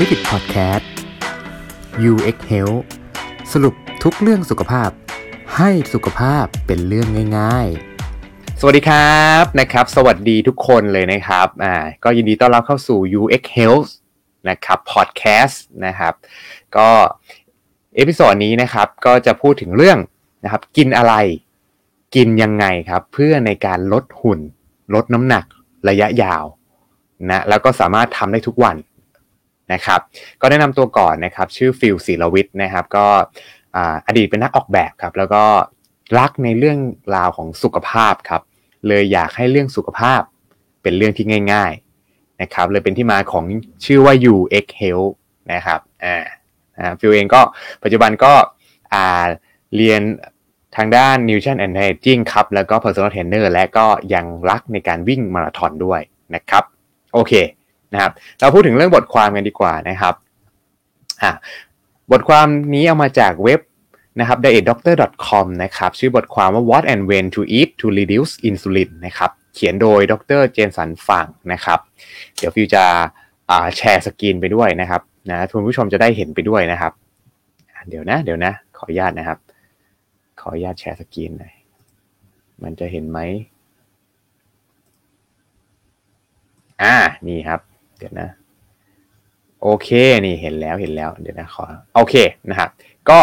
ลิปิดพอดแคสต์ UX Health สรุปทุกเรื่องสุขภาพ ให้สุขภาพเป็นเรื่องง่าย ๆ สวัสดีครับนะครับ สวัสดีทุกคนเลยนะครับอ่าก็ยินดีต้อนรับเข้าสู่ UX Health นะครับพอดแคสต์นะครับ ก็ episode นี้นะครับก็จะพูดถึงเรื่องนะครับ กินอะไรกินยังไงครับ เพื่อในการลดหุ่น ลดน้ำหนักระยะยาวนะแล้วก็สามารถทำได้ทุกวัน นะครับ ก็แนะนำตัวก่อนนะครับ ชื่อฟิลศิลวิทย์นะครับ ก็อดีตเป็นนักออกแบบครับ แล้วก็รักในเรื่องราวของสุขภาพครับ เลยอยากให้เรื่องสุขภาพเป็นเรื่องที่ง่าย ๆนะครับ เลยเป็นที่มาของชื่อว่า UX Health นะครับอ่าฟิลเองก็ปัจจุบันก็อ่าเรียนทางด้าน Nutrition and Aging ครับ แล้วก็ Personal Trainer และก็ยังรักในการวิ่งมาราธอนด้วยนะครับ โอเค นะครับ เราพูดถึงเรื่องบทความกันดีกว่านะครับอ่าบทความนี้เอามาจากเว็บนะครับ dietdoctor.com นะครับ ชื่อบทความว่า what and when to eat to reduce insulin นะครับ เขียนโดยดรเจนสันฟังนะครับ เดี๋ยวฟิวจะแชร์สกรีนไปด้วยนะครับนะคุณผู้ชมจะได้เห็นไปด้วยนะครับ เดี๋ยวนะ เดี๋ยวนะ ขออนุญาตนะครับ ขออนุญาตแชร์สกรีนหน่อย มันจะเห็นไหม อ่า นี่ครับ เดี๋ยวนะ โอเค นี่เห็นแล้วเห็นแล้ว เดี๋ยวนะขอ โอเคนะครับ ก็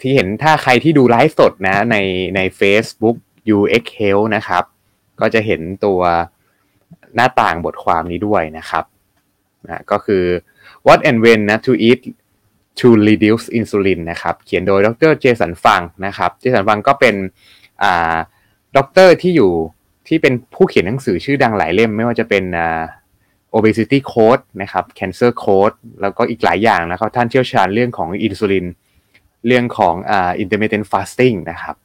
ที่เห็นถ้าใครที่ดูไลฟ์สดนะในใน Facebook UX Health นะครับ ก็จะเห็นตัวหน้าต่างบทความนี้ด้วยนะครับนะก็คือ what and when นะ to eat to reduce insulin นะครับ เขียนโดยดร. Jason Fung นะครับ Jason Fung ก็เป็นอ่าด็อกเตอร์ที่อยู่ที่เป็นผู้เขียนหนังสือชื่อดังหลายเล่ม ไม่ว่าจะเป็นอ่า obesity code นะครับ cancer code แล้วก็อีกหลายอย่างนะครับ ท่านเชี่ยวชาญเรื่องของอินซูลิน เรื่องของอ่า intermittent fasting นะครับ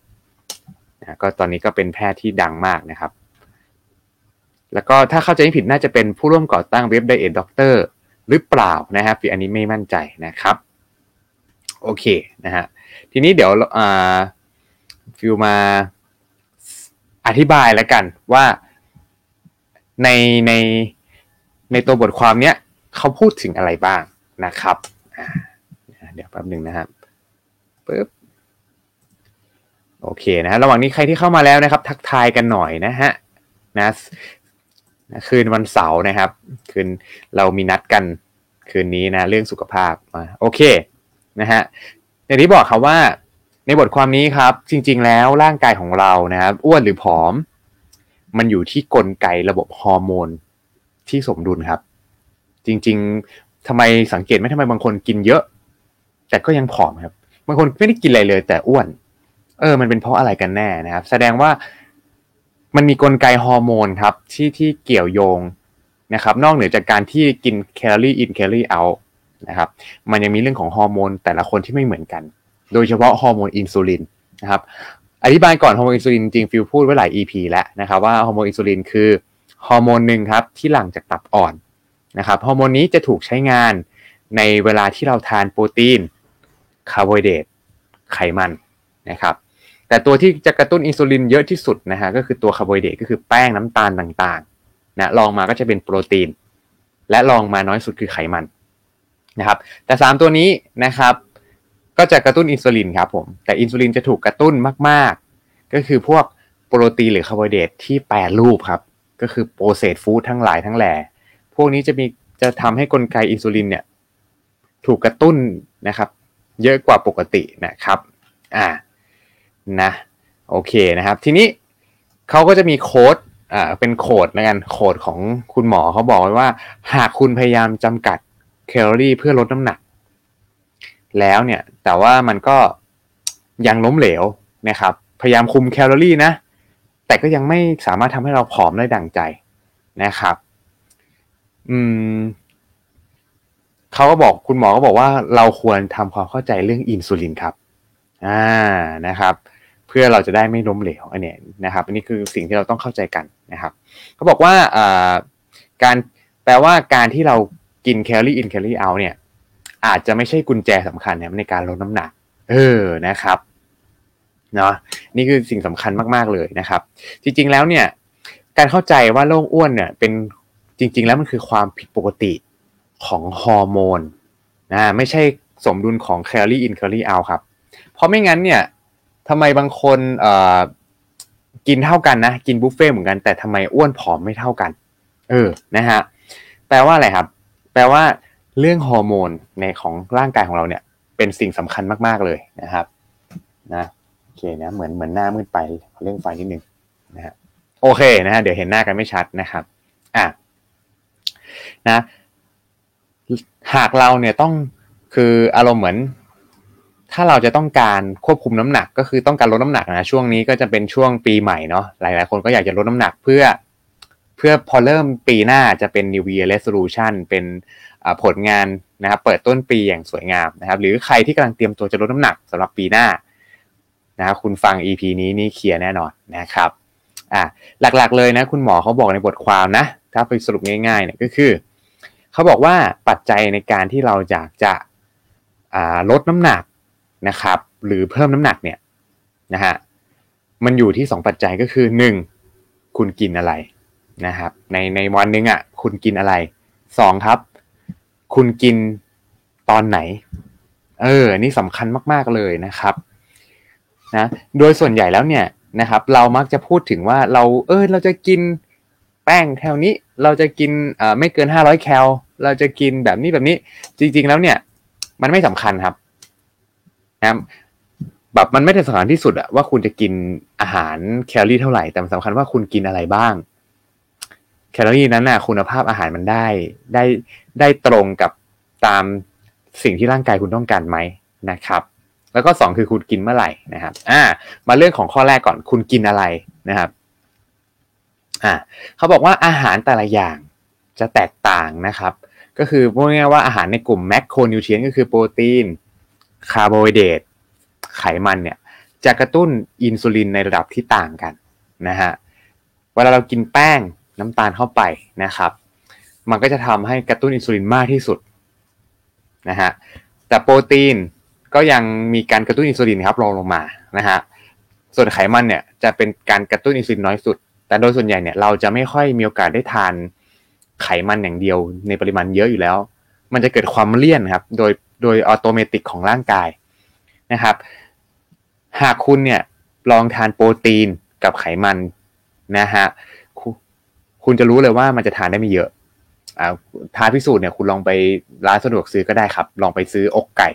นะก็ตอนนี้ก็เป็นแพทย์ที่ดังมากนะครับ แล้วก็ถ้าเข้าใจไม่ผิดน่าจะเป็นผู้ร่วมก่อตั้งเว็บ Diet Doctor หรือเปล่านะครับอันนี้ไม่มั่นใจนะครับ โอเคนะฮะทีนี้เดี๋ยวฟิวมาอธิบายแล้วกันว่าในใน ในตัวบทความเนี้ยเขาพูดถึงอะไรบ้างนะครับเดี๋ยวแป๊บหนึ่งนะครับปึ๊บโอเคนะฮะระหว่างนี้ใครที่เข้ามาแล้วนะครับ ทักทายกันหน่อยนะฮะนะคืนวันเสาร์นะครับ คืนเรามีนัดกันคืนนี้นะ เรื่องสุขภาพมาโอเคนะฮะอย่างที่บอกครับว่าในบทความนี้ครับ จริง ๆ แล้วร่างกายของเรานะครับอ้วนหรือผอม มันอยู่ที่กลไกระบบฮอร์โมน ที่สมดุลครับ จริง ๆทำไมสังเกตไหมทำไมบางคนกินเยอะ แต่ก็ยังผอมครับ บางคนไม่ได้กินอะไรเลย แต่อ้วน เออ มันเป็นเพราะอะไรกันแน่นะครับ แสดงว่ามันมีกลไกฮอร์โมนครับ ที่ที่เกี่ยวโยงนะครับ นอกเหนือจากการที่กิน calorie in calorie out นะครับ มันยังมีเรื่องของฮอร์โมนแต่ละคนที่ไม่เหมือนกัน โดยเฉพาะฮอร์โมนอินซูลินนะครับ อธิบายก่อนฮอร์โมนอินซูลินจริงฟิลพูดไว้หลาย EP แล้วนะครับว่าฮอร์โมนอินซูลินคือ ฮอร์โมนหนึ่งครับที่หลั่งจากตับอ่อนนะครับฮอร์โมนนี้จะถูกใช้งานในเวลาที่เราทานโปรตีนคาร์โบไฮเดรตไขมันนะครับแต่ตัวที่จะกระตุ้นอินซูลินเยอะที่สุดนะฮะก็คือตัวคาร์โบไฮเดรตก็คือแป้งน้ำตาลต่างๆนะรองมาก็จะเป็นโปรตีน และรองมาน้อยสุดคือไขมันนะครับแต่ 3 ตัวนี้นะครับก็จะกระตุ้นอินซูลินครับผมแต่อินซูลินจะถูกกระตุ้นมาก ๆ ก็คือพวกโปรตีนหรือคาร์โบไฮเดรตที่แปรรูปครับ ก็คือ processed food ทั้งหลายทั้งแหล่พวกนี้จะมีจะทำให้กลไกอินซูลินเนี่ยถูกกระตุ้นนะครับ เยอะกว่าปกตินะครับอ่านะโอเคนะครับ ทีนี้เขาก็จะมีโค้ดอ่าเป็นโค้ดนะกันโค้ดของคุณหมอเขาบอกไว้ว่า หากคุณพยายามจำกัดแคลอรี่เพื่อลดน้ำหนัก แล้วเนี่ยแต่ว่ามันก็ยังล้มเหลวนะครับ พยายามคุมแคลอรี่นะ แต่ก็ยังไม่สามารถทำให้เราผอมได้ดั่งใจนะครับ อืมเขาก็บอกคุณหมอก็บอกว่าเราควรทำความเข้าใจเรื่องอินซูลินครับ อ่านะครับ เพื่อเราจะได้ไม่ล้มเหลวอันนี้นะครับ อันนี้คือสิ่งที่เราต้องเข้าใจกันนะครับเขาบอกว่าอ่าการแปลว่าการที่เรากินแคลอรี่อินแคลอรี่เอาเนี่ย อาจจะไม่ใช่กุญแจสำคัญเนี่ยในการลดน้ำหนัก เออนะครับ นาะนี่คือสิ่งสำคัญมากๆเลยนะครับ จริงๆแล้วเนี่ยการเข้าใจว่าโรคอ้วนเนี่ยเป็นจริง ๆ แล้วมันคือความผิดปกติของฮอร์โมนนะไม่ใช่สมดุลของแคลอรี่อินแคลอรี่เอาครับ เพราะไม่งั้นเนี่ยทำไมบางคนเอ่อกินเท่ากันนะ กินบุฟเฟ่เหมือนกัน แต่ทำไมอ้วนผอมไม่เท่ากัน เออนะฮะแปลว่าอะไรครับ แปลว่าเรื่องฮอร์โมนในของร่างกายของเราเนี่ย เป็นสิ่งสำคัญมาก ๆเลยนะครับ นะ เคนะเหมือนเหมือนหน้ามืดไปเร่งไฟนิดนึงนะฮะโอเคนะฮะเดี๋ยวเห็นหน้ากันไม่ชัดนะครับอะนะหากเราเนี่ยต้องคืออารมณ์เหมือน ถ้าเราจะต้องการควบคุมน้ำหนัก ก็คือต้องการลดน้ำหนักนะช่วงนี้ก็จะเป็นช่วงปีใหม่เนาะหลาย ๆ คนก็อยากจะลดน้ำหนักเพื่อ เพื่อพอเริ่มปีหน้าจะเป็น New Year Resolution เป็นผลงานนะครับเปิดต้นปีอย่างสวยงามนะครับ หรือใครที่กำลังเตรียมตัวจะลดน้ำหนักสำหรับปีหน้า นะครับคุณฟัง EP นี้นี่เคลียร์แน่นอนนะครับอ่าหลักๆเลยนะคุณหมอเขาบอกในบทความนะ ถ้าไปสรุปง่ายๆเนี่ยก็คือ เขาบอกว่าปัจจัยในการที่เราอยากจะลดน้ำหนักนะครับ หรือเพิ่มน้ำหนักเนี่ยนะฮะมันอยู่ที่ 2 ปัจจัยก็คือ 1. คุณกินอะไรนะครับ ในในวันนึงอะคุณกินอะไร 2. ครับ คุณกินตอนไหน เออนี่สำคัญมาก ๆเลยนะครับ นะโดยส่วนใหญ่แล้วเนี่ยนะครับ เรามักจะพูดถึงว่าเราเออเราจะกินแป้งแถวนี้ เราจะกินไม่เกินห้าร้อยแคลเราจะกินแบบนี้แบบนี้ จริง ๆ แล้วเนี่ย มันไม่สำคัญครับนะแบบมันไม่ได้สำคัญที่สุดอะว่าคุณจะกินอาหารแคลอรี่เท่าไหร่แต่มันสำคัญว่าคุณกินอะไรบ้าง แคลอรี่นั้นน่ะ คุณภาพอาหารมันได้ได้ได้ตรงกับตามสิ่งที่ร่างกายคุณต้องการไหมนะครับ แล้วก็สองคือคุณกินเมื่อไหร่นะครับ อ่า มาเรื่องของข้อแรกก่อนคุณกินอะไรนะครับ อ่าเขาบอกว่าอาหารแต่ละอย่างจะแตกต่างนะครับ ก็คือพูดง่ายๆว่าอาหารในกลุ่ม macronutrient ก็คือโปรตีนคาร์โบไฮเดรตไขมันเนี่ย จะกระตุ้นอินซูลินในระดับที่ต่างกันนะฮะเวลาเรากินแป้งน้ำตาลเข้าไปนะครับ มันก็จะทำให้กระตุ้นอินซูลินมากที่สุดนะฮะแต่โปรตีน ก็ยังมีการกระตุ้นอินซูลินครับรองลงมานะฮะส่วนไขมันเนี่ยจะเป็นการกระตุ้นอินซูลินน้อยสุด แต่โดยส่วนใหญ่เนี่ยเราจะไม่ค่อยมีโอกาสได้ทานไขมันอย่างเดียวในปริมาณเยอะอยู่แล้ว มันจะเกิดความเลี่ยนครับ โดยโดยอัตโนมัติของร่างกายนะครับ หากคุณเนี่ยลองทานโปรตีนกับไขมันนะฮะคุณจะรู้เลยว่ามันจะทานได้ไม่เยอะอ่าทานพิสูจน์เนี่ยคุณลองไปร้านสะดวกซื้อก็ได้ครับ ลองไปซื้ออกไก่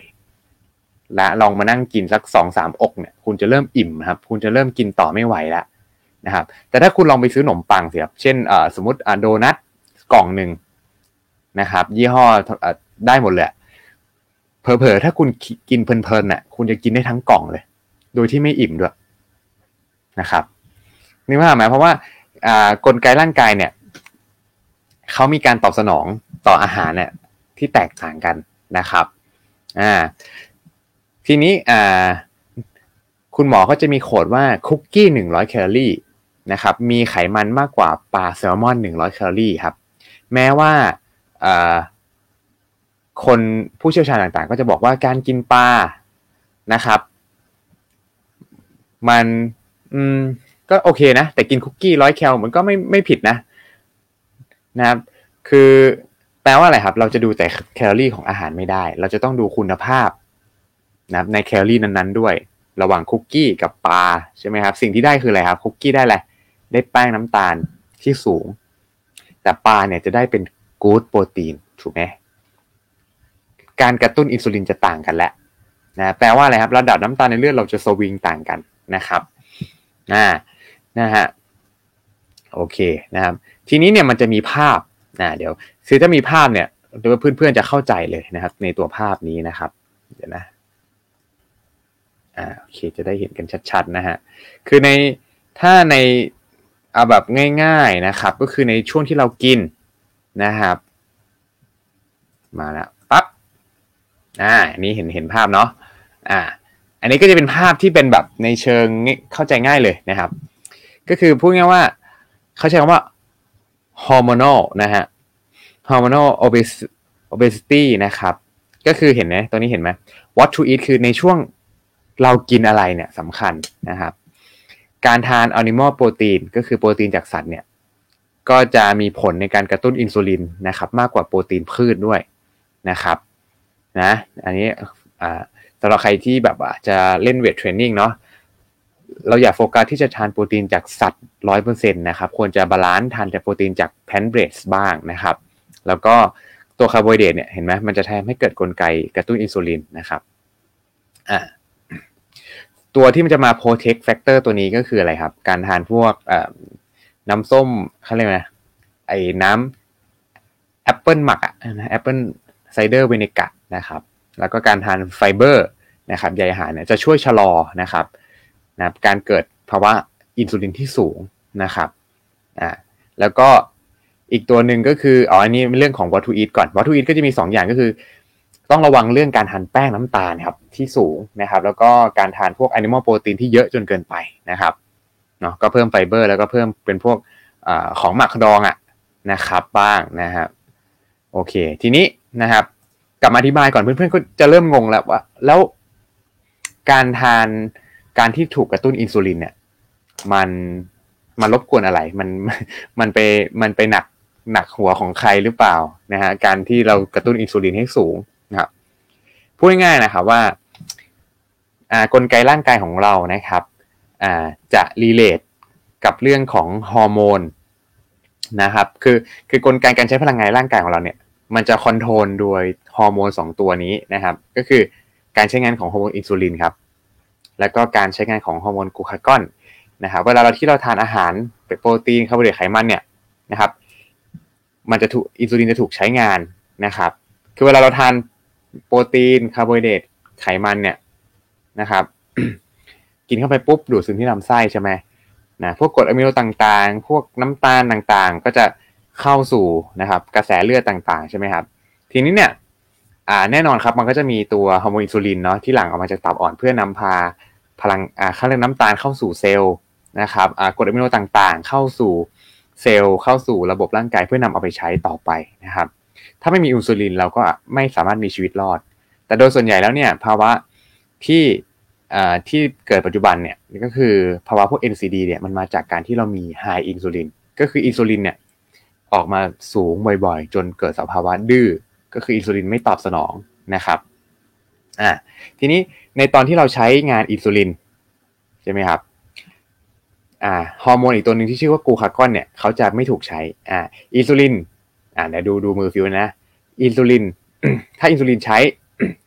และลองมานั่งกินสักสองสามอกเนี่ยคุณจะเริ่มอิ่มครับคุณจะเริ่มกินต่อไม่ไหวแล้วนะครับแต่ถ้าคุณลองไปซื้อขนมปังสิครับเช่นสมมติโดนัทกล่องหนึ่งนะครับ ยี่ห้อได้หมดเลยเผลอๆถ้าคุณกินเพลินๆน่ะคุณจะกินได้ทั้งกล่องเลย โดยที่ไม่อิ่มด้วยนะครับนี่ว่าไหมเพราะว่ากลไกร่างกายเนี่ยเขามีการตอบสนองต่ออาหารเนี่ยที่แตกต่างกันนะครับอ่า ทีนี้อ่าคุณหมอเขาจะมีโคดว่าคุกกี้หนึ่งร้อยแคลอรี่นะครับมีไขมันมากกว่าปลาแซลมอนหนึ่งร้อยแคลอรี่ครับแม้ว่าคนผู้เชี่ยวชาญต่างๆ ก็จะบอกว่าการกินปลานะครับ มันอืมก็โอเคนะ แต่กินคุกกี้ร้อยแคลมันก็ไม่ไม่ผิดนะนะครับ คือแปลว่าอะไรครับ เราจะดูแต่แคลอรี่ของอาหารไม่ได้ เราจะต้องดูคุณภาพ นะในแคลอรี่นั้นๆด้วย ระหว่างคุกกี้กับปลาใช่ไหมครับ สิ่งที่ได้คืออะไรครับคุกกี้ได้แหละได้แป้งน้ำตาลที่สูง แต่ปลาเนี่ยจะได้เป็นกู๊ดโปรตีนถูกไหมการกระตุ้นอินซูลินจะต่างกันแหล้วนะแปลว่าอะไรครับระดับน้ำตาลในเลือดเราจะสวิงต่างกันนะครับอ่านะฮะโอเคนะครับ ทีนี้เนี่ยมันจะมีภาพนะเดี๋ยวคือถ้ามีภาพเนี่ยเดี๋ยวเพื่อนๆจะเข้าใจเลยนะครับ ในตัวภาพนี้นะครับ เดี๋ยวนะ อ่าโอเคจะได้เห็นกันชัดๆนะฮะคือในถ้าในเอาแบบง่าย ๆนะครับ ก็คือในช่วงที่เรากินนะครับ มาแล้วปั๊บอ่าอันนี้เห็นเห็นภาพเนาะอ่า อันนี้ก็จะเป็นภาพที่เป็นแบบในเชิงเข้าใจง่ายเลยนะครับ ก็คือพูดง่ายว่าเขาใช้คำว่า hormonal นะฮะ hormonal obesity นะครับ ก็คือเห็นไหมตัวนี้เห็นไหม what to eat คือในช่วง เรากินอะไรเนี่ยสำคัญนะครับ การทานอนิมอลโปรตีนก็คือโปรตีนจากสัตว์เนี่ยก็จะมีผลในการกระตุ้นอินซูลินนะครับ มากกว่าโปรตีนพืชด้วยนะครับนะอันนี้สำหรับใครที่แบบจะเล่น weight training เนาะเราอยากโฟกัสที่จะทานโปรตีนจากสัตว์ร้อยเปอร์เซ็นต์นะครับ ควรจะ balance ทานแต่โปรตีนจาก plant-based บ้างนะครับ แล้วก็ตัวคาร์โบไฮเดรตเนี่ยเห็นไหมมันจะทำให้เกิดกลไกกระตุ้นอินซูลินนะครับอ่า ตัวที่มันจะมา protect factor ตัวนี้ก็คืออะไรครับ การทานพวกน้ำส้มเขาเรียกนะไอ้น้ำแอปเปิลหมักอะนะ apple cider vinegar นะครับ แล้วก็การทานไฟเบอร์นะครับใยอาหารเนี่ยจะช่วยชะลอนะครับนะการเกิดภาวะอินซูลินที่สูงนะครับอ่าแล้วก็อีกตัวหนึ่งก็คืออ๋ออันนี้เป็นเรื่องของ what to eat ก่อน what to eat ก็จะมี 2 อย่างก็คือ ต้องระวังเรื่องการทานแป้งน้ำตาลครับที่สูงนะครับ แล้วก็การทานพวก animal protein ที่เยอะจนเกินไปนะครับเนาะก็เพิ่มไฟเบอร์ แล้วก็เพิ่มเป็นพวกอของหมักดองอะนะครับบ้างนะครับโอเค ทีนี้นะครับกลับมาอธิบายก่อนเพื่อนๆก็จะเริ่มงงแล้วว่าแล้วการทานการที่ถูกกระตุ้นอินซูลินเนี่ยมันมันรบกวนอะไร มันมันไปมันไปหนักหนักหัวของใครหรือเปล่านะฮะการที่เรากระตุ้นอินซูลินให้สูง นะครับพูดง่ายๆนะครับว่าอ่ากลไกร่างกายของเรานะครับอ่าจะ relate กับเรื่องของฮอร์โมนนะครับคือคือกลไกการใช้พลังงานร่างกายของเราเนี่ยมันจะ control โดยฮอร์โมน2 ตัวนี้นะครับ ก็คือการใช้งานของฮอร์โมนอินซูลินครับแล้วก็การใช้งานของฮอร์โมนกูคากอนนะครับเวลาเราที่เราทานอาหารเป็นโปรตีนคาร์โบไฮเดรตไขมันเนี่ยนะครับ มันจะถูกอินซูลินจะถูกใช้งานนะครับ คือเวลาเราทาน โปรตีนคาร์โบไฮเดรตไขมันเนี่ยนะครับ กินเข้าไปปุ๊บดูดซึมที่ลำไส้ใช่ไหมนะพวกกรดอะมิโนต่างๆ พวกน้ำตาลต่างๆ ก็จะเข้าสู่นะครับ กระแสเลือดต่างๆ ใช่ไหมครับ ทีนี้เนี่ยอ่าแน่นอนครับมันก็จะมีตัวฮอร์โมนอินซูลินเนาะที่หลั่งออกมาจากตับอ่อนเพื่อนำพาพลังอ่าค่าเรื่องน้ำตาลเข้าสู่เซลล์นะครับอ่ากรดอะมิโนต่างๆ เข้าสู่เซลล์เข้าสู่ระบบร่างกายเพื่อนำเอาไปใช้ต่อไปนะครับ ถ้าไม่มีอินซูลินเราก็ไม่สามารถมีชีวิตรอด แต่โดยส่วนใหญ่แล้วเนี่ยภาวะที่ที่เกิดปัจจุบันเนี่ยก็คือภาวะพวก NCD เนี่ยมันมาจากการที่เรามี high อินซูลินก็คืออินซูลินเนี่ยออกมาสูงบ่อยๆ จนเกิดสภาวะดื้อก็คืออินซูลินไม่ตอบสนองนะครับอ่าทีนี้ในตอนที่เราใช้งานอินซูลินใช่ไหมครับอ่าฮอร์โมนอีกตัวหนึ่งที่ชื่อว่ากูคากอนเนี่ยเขาจะไม่ถูกใช้อ่าอินซูลิน อ่าเดี๋ยวดูดูมือฟิวนะ อินซูลิน ถ้าอินซูลินใช้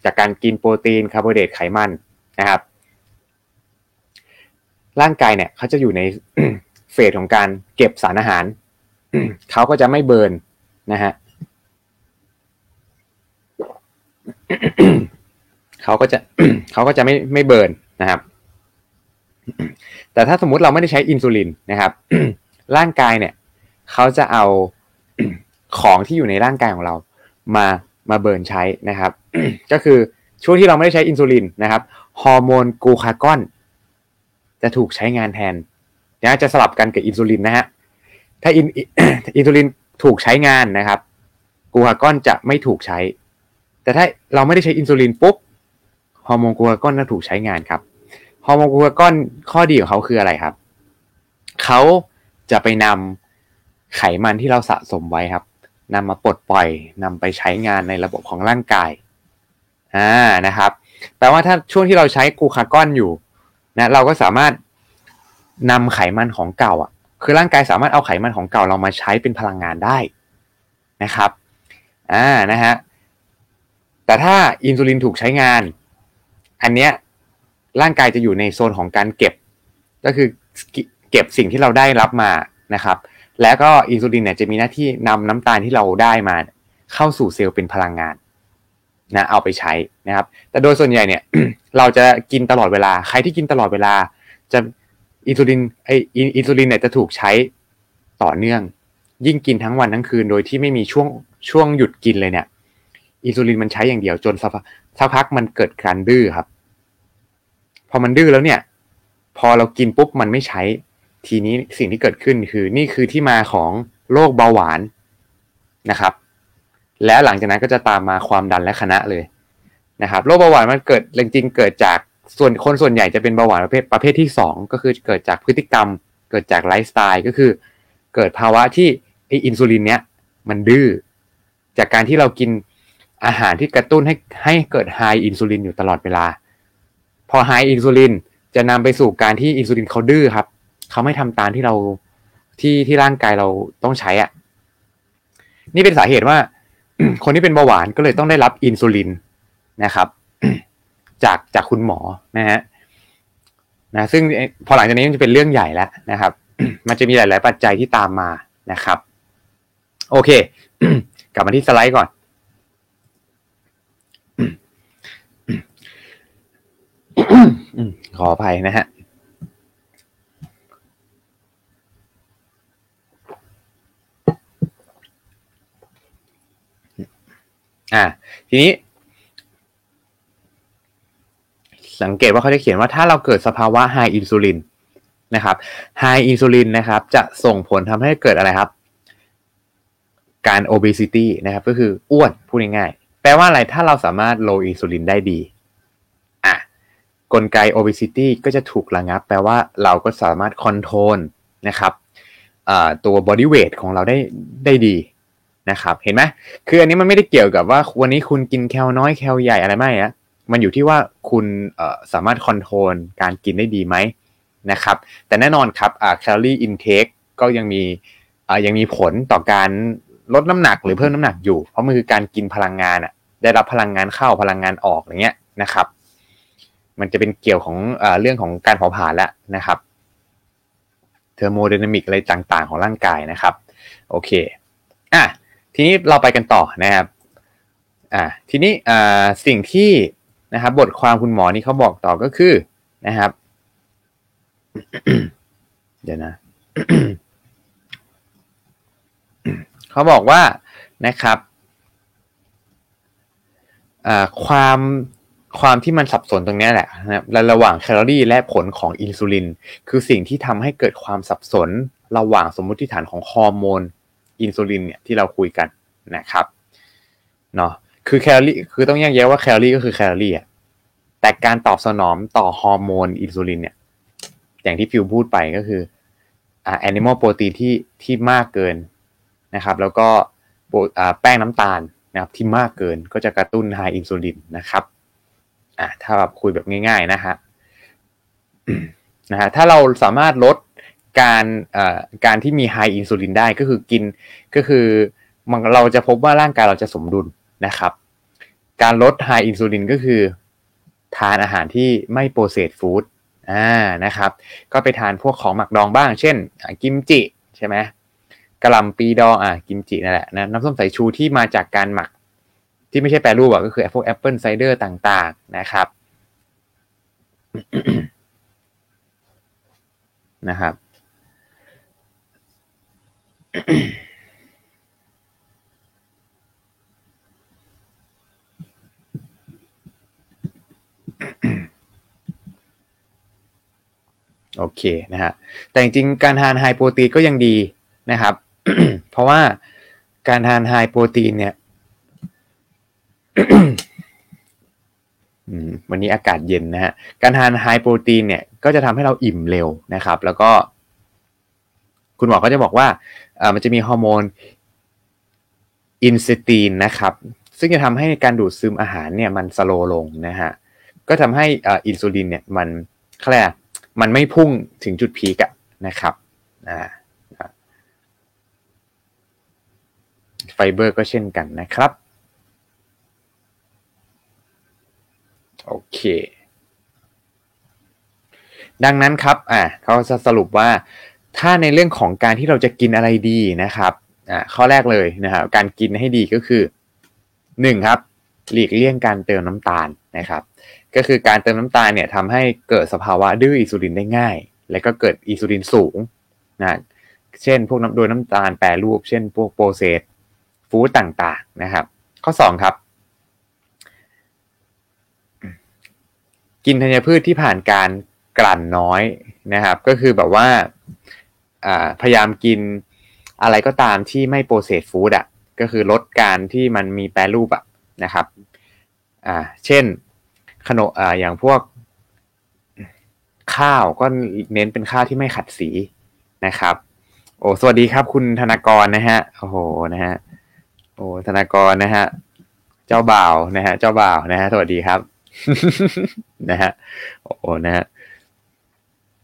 จากการกินโปรตีนคาร์โบไฮเดรตไขมันนะครับ ร่างกายเนี่ยเขาจะอยู่ใน phase ของการเก็บสารอาหาร เขาก็จะไม่ burn นะฮะเขาก็จะเขาก็จะไม่ไม่ burn นะครับ แต่ถ้าสมมุติเราไม่ได้ใช้อินซูลินนะครับ ร่างกายเนี่ยเขาจะเอา ของที่อยู่ในร่างกายของเรามามา burn ใช้นะครับ ก็คือช่วงที่เราไม่ได้ใช้อินซูลินนะครับฮอร์โมนกูคากอน จะถูกใช้งานแทนนะจะสลับกันกับอินซูลินนะฮะถ้าอินอินซูลินถูกใช้งานนะครับ กูคากอนจะไม่ถูกใช้ แต่ถ้าเราไม่ได้ใช้อินซูลินปุ๊บฮอร์โมนกูคากอนจะถูกใช้งานครับฮอร์โมนกูคากอนข้อดีของเขาคืออะไรครับเขาจะไปนำไขมันที่เราสะสมไว้ครับ นำมาปลดปล่อยนำไปใช้งานในระบบของร่างกายอ่านะครับแปลว่าถ้าช่วงที่เราใช้กูคากอนอยู่นะเราก็สามารถนำไขมันของเก่าอะคือร่างกายสามารถเอาไขมันของเก่าเรามาใช้เป็นพลังงานได้นะครับอ่านะฮะแต่ถ้าอินซูลินถูกใช้งาน อันเนี้ยร่างกายจะอยู่ในโซนของการเก็บ ก็คือเก็บสิ่งที่เราได้รับมานะครับ แล้วก็อินซูลินเนี่ยจะมีหน้าที่นำน้ำตาลที่เราได้มาเข้าสู่เซลล์เป็นพลังงานนะเอาไปใช้นะครับ แต่โดยส่วนใหญ่เนี่ย เราจะกินตลอดเวลา ใครที่กินตลอดเวลา จะอินซูลินไออินซูลินเนี่ยจะถูกใช้ต่อเนื่อง ยิ่งกินทั้งวันทั้งคืนโดยที่ไม่มีช่วงช่วงหยุดกินเลยเนี่ยอินซูลินมันใช้อย่างเดียวจนสักพักมันเกิดการดื้อครับ พอมันดื้อแล้วเนี่ย พอเรากินปุ๊บมันไม่ใช้ ทีนี้สิ่งที่เกิดขึ้นคือนี่คือที่มาของโรคเบาหวานนะครับ แล้วหลังจากนั้นก็จะตามมาความดันและคณะเลยนะครับโรคเบาหวานมันเกิดจริงๆเกิดจากส่วนคนส่วนใหญ่จะเป็นเบาหวานประเภทประเภทที่ 2 ก็คือเกิดจากพฤติกรรม เกิดจากไลฟ์สไตล์ก็คือ เกิดภาวะที่ high insulin เนี้ยมันดื้อจากการที่เรากินอาหารที่กระตุ้นให้ให้เกิด high insulin อยู่ตลอดเวลา พอ high insulin จะนำไปสู่การที่อินซูลินเขาดื้อครับ เขาไม่ทำตามที่เราที่ที่ร่างกายเราต้องใช้อะ นี่เป็นสาเหตุว่า คนที่เป็นเบาหวานก็เลยต้องได้รับอินซูลินนะครับ จากจากคุณหมอนะฮะนะซึ่งพอหลังจากนี้มันจะเป็นเรื่องใหญ่แล้วนะครับ มันจะมีหลาย ๆ ปัจจัยที่ตามมานะครับ โอเค กลับมาที่สไลด์ก่อนขออภัยนะฮะ อ่าทีนี้ สังเกตว่าเขาจะเขียนว่าถ้าเราเกิดสภาวะไฮอินซูลินนะครับไฮอินซูลินนะครับ จะส่งผลทำให้เกิดอะไรครับ การ obesity นะครับ ก็คืออ้วนพูดง่ายๆแปลว่าอะไรถ้าเราสามารถ low อินซูลินได้ดีอะกลไก obesity ก็จะถูกระงับ แปลว่าเราก็สามารถ control นะครับตัว body weight ของเราได้ได้ดี นะครับ เห็นไหมคืออันนี้มันไม่ได้เกี่ยวกับว่าวันนี้คุณกินแคลน้อยแคลใหญ่อะไรไม่นะมันอยู่ที่ว่าคุณสามารถคอนโทรลการกินได้ดีไหมนะครับ แต่แน่นอนครับแคลอรี่อินเทคก็ยังมียังมีผลต่อการลดน้ำหนักหรือเพิ่มน้ำหนักอยู่ เพราะมันคือการกินพลังงานอะ ได้รับพลังงานเข้าพลังงานออกอย่างเงี้ยนะครับ มันจะเป็นเกี่ยวของอเรื่องของการเผาผลาญแล้วนะครับเทอร์โมไดนามิกอะไรต่างๆ ของร่างกายนะครับ โอเค อะ ทีนี้เราไปกันต่อนะครับอ่าทีนี้อ่าสิ่งที่นะครับ บทความคุณหมอนี่เขาบอกต่อก็คือนะครับ เดี๋ยวนะเขาบอกว่านะครับความความที่มันสับสนตรงนี้แหละนะระหว่างแคลอรี่และผลของอินซูลิน คือสิ่งที่ทำให้เกิดความสับสนระหว่างสมมติฐานของฮอร์โมน อินซูลินเนี่ยที่เราคุยกันนะครับเนาะคือแคลอรี่คือต้องแยกแยะว่าแคลอรี่ก็คือแคลอรี่อะแต่การตอบสนองต่อฮอร์โมนอินซูลินเนี่ย อย่างที่ฟิวพูดไปก็คืออ่า animal protein ที่ที่มากเกินนะครับ แล้วก็อ่าแป้งน้ำตาลนะครับที่มากเกินก็จะกระตุ้น high insulin นะครับอ่าถ้าแบบคุยแบบง่าย ๆนะฮะนะฮะถ้าเราสามารถลด การเอ่อการที่มี high insulin ได้ก็คือกินก็คือมันเราจะพบว่าร่างกายเราจะสมดุลนะครับ การลด high insulin ก็คือทานอาหารที่ไม่ processed food อ่านะครับ ก็ไปทานพวกของหมักดองบ้าง เช่น กิมจิใช่ไหมกะหล่ำปีดองอะกิมจินั่นแหละนะน้ำส้มสายชูที่มาจากการหมัก ที่ไม่ใช่แปรรูปอะก็คือพวก apple cider ต่างๆนะครับนะครับ โอเคนะฮะแต่จริงๆการทาน high protein ก็ยังดีนะครับ เพราะว่าการทาน high protein เนี่ยวันนี้อากาศเย็นนะฮะการทาน high protein เนี่ย ก็จะทำให้เราอิ่มเร็วนะครับ แล้วก็ คุณหมอก็จะบอกว่า มันจะมีฮอร์โมนอินซิตีนนะครับ ซึ่งจะทำให้การดูดซึมอาหารเนี่ยมัน slow ลงนะฮะ ก็ทำให้อินซูลินเนี่ยมันเขาเรียกมันไม่พุ่งถึงจุดพีกะนะครับอ่าไฟเบอร์ก็เช่นกันนะครับ โอเค ดังนั้นครับ อ่าเขาจะสรุปว่า ถ้าในเรื่องของการที่เราจะกินอะไรดีนะครับอ่าข้อแรกเลยนะครับการกินให้ดีก็คือหนึ่งครับ หลีกเลี่ยงการเติมน้ำตาลนะครับ ก็คือการเติมน้ำตาลเนี่ยทำให้เกิดสภาวะดื้ออินซูลินได้ง่าย และก็เกิดอินซูลินสูงนะเช่น พวกน้ำโดยน้ำตาลแปรรูป เช่น พวกโปรเซสฟู้ดต่างๆนะครับ ข้อสองครับ กินธัญพืชที่ผ่านการกลั่นน้อยนะครับ ก็คือแบบว่า พยายามกินอะไรก็ตามที่ไม่โปรเซสฟู้ดอะก็คือลดการที่มันมีแปรรูปอะนะครับอ่าเช่นขนมอ่าอย่างพวกข้าวก็เน้นเป็นข้าวที่ไม่ขัดสีนะครับ โอ้สวัสดีครับ คุณธนากรนะฮะโอ้โหนะฮะโอ้ธนากรนะฮะเจ้าบ่าวนะฮะเจ้าบ่าวนะฮะสวัสดีครับนะฮะโอ้นะฮะ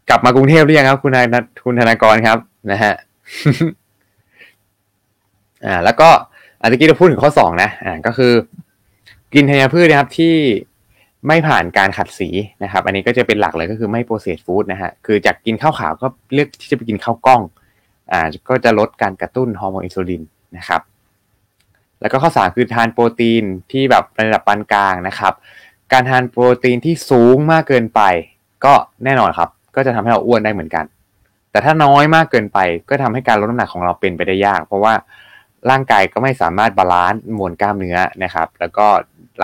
กลับมากรุงเทพหรือยังครับ คุณนายนัทคุณธนากรครับ นะฮะอ่า แล้วก็อาจจะกี้เราพูดถึงข้อสองนะอ่าก็คือ กินธัญพืชนะครับที่ไม่ผ่านการขัดสีนะครับ อันนี้ก็จะเป็นหลักเลยก็คือไม่โปรเซสฟู้ดนะฮะคือจากกินข้าวขาวก็เลือกที่จะไปกินข้าวกล้อง อ่า ก็จะลดการกระตุ้นฮอร์โมนอินซูลินนะครับ แล้วก็ข้อสามคือทานโปรตีนที่แบบระดับปานกลางนะครับ การทานโปรตีนที่สูงมากเกินไป ก็แน่นอนครับ ก็จะทำให้เราอ้วนได้เหมือนกัน แต่ถ้าน้อยมากเกินไปก็ทำให้การลดน้ำหนักของเราเป็นไปได้ยาก เพราะว่าร่างกายก็ไม่สามารถ balance มวลกล้ามเนื้อนะครับ แล้วก็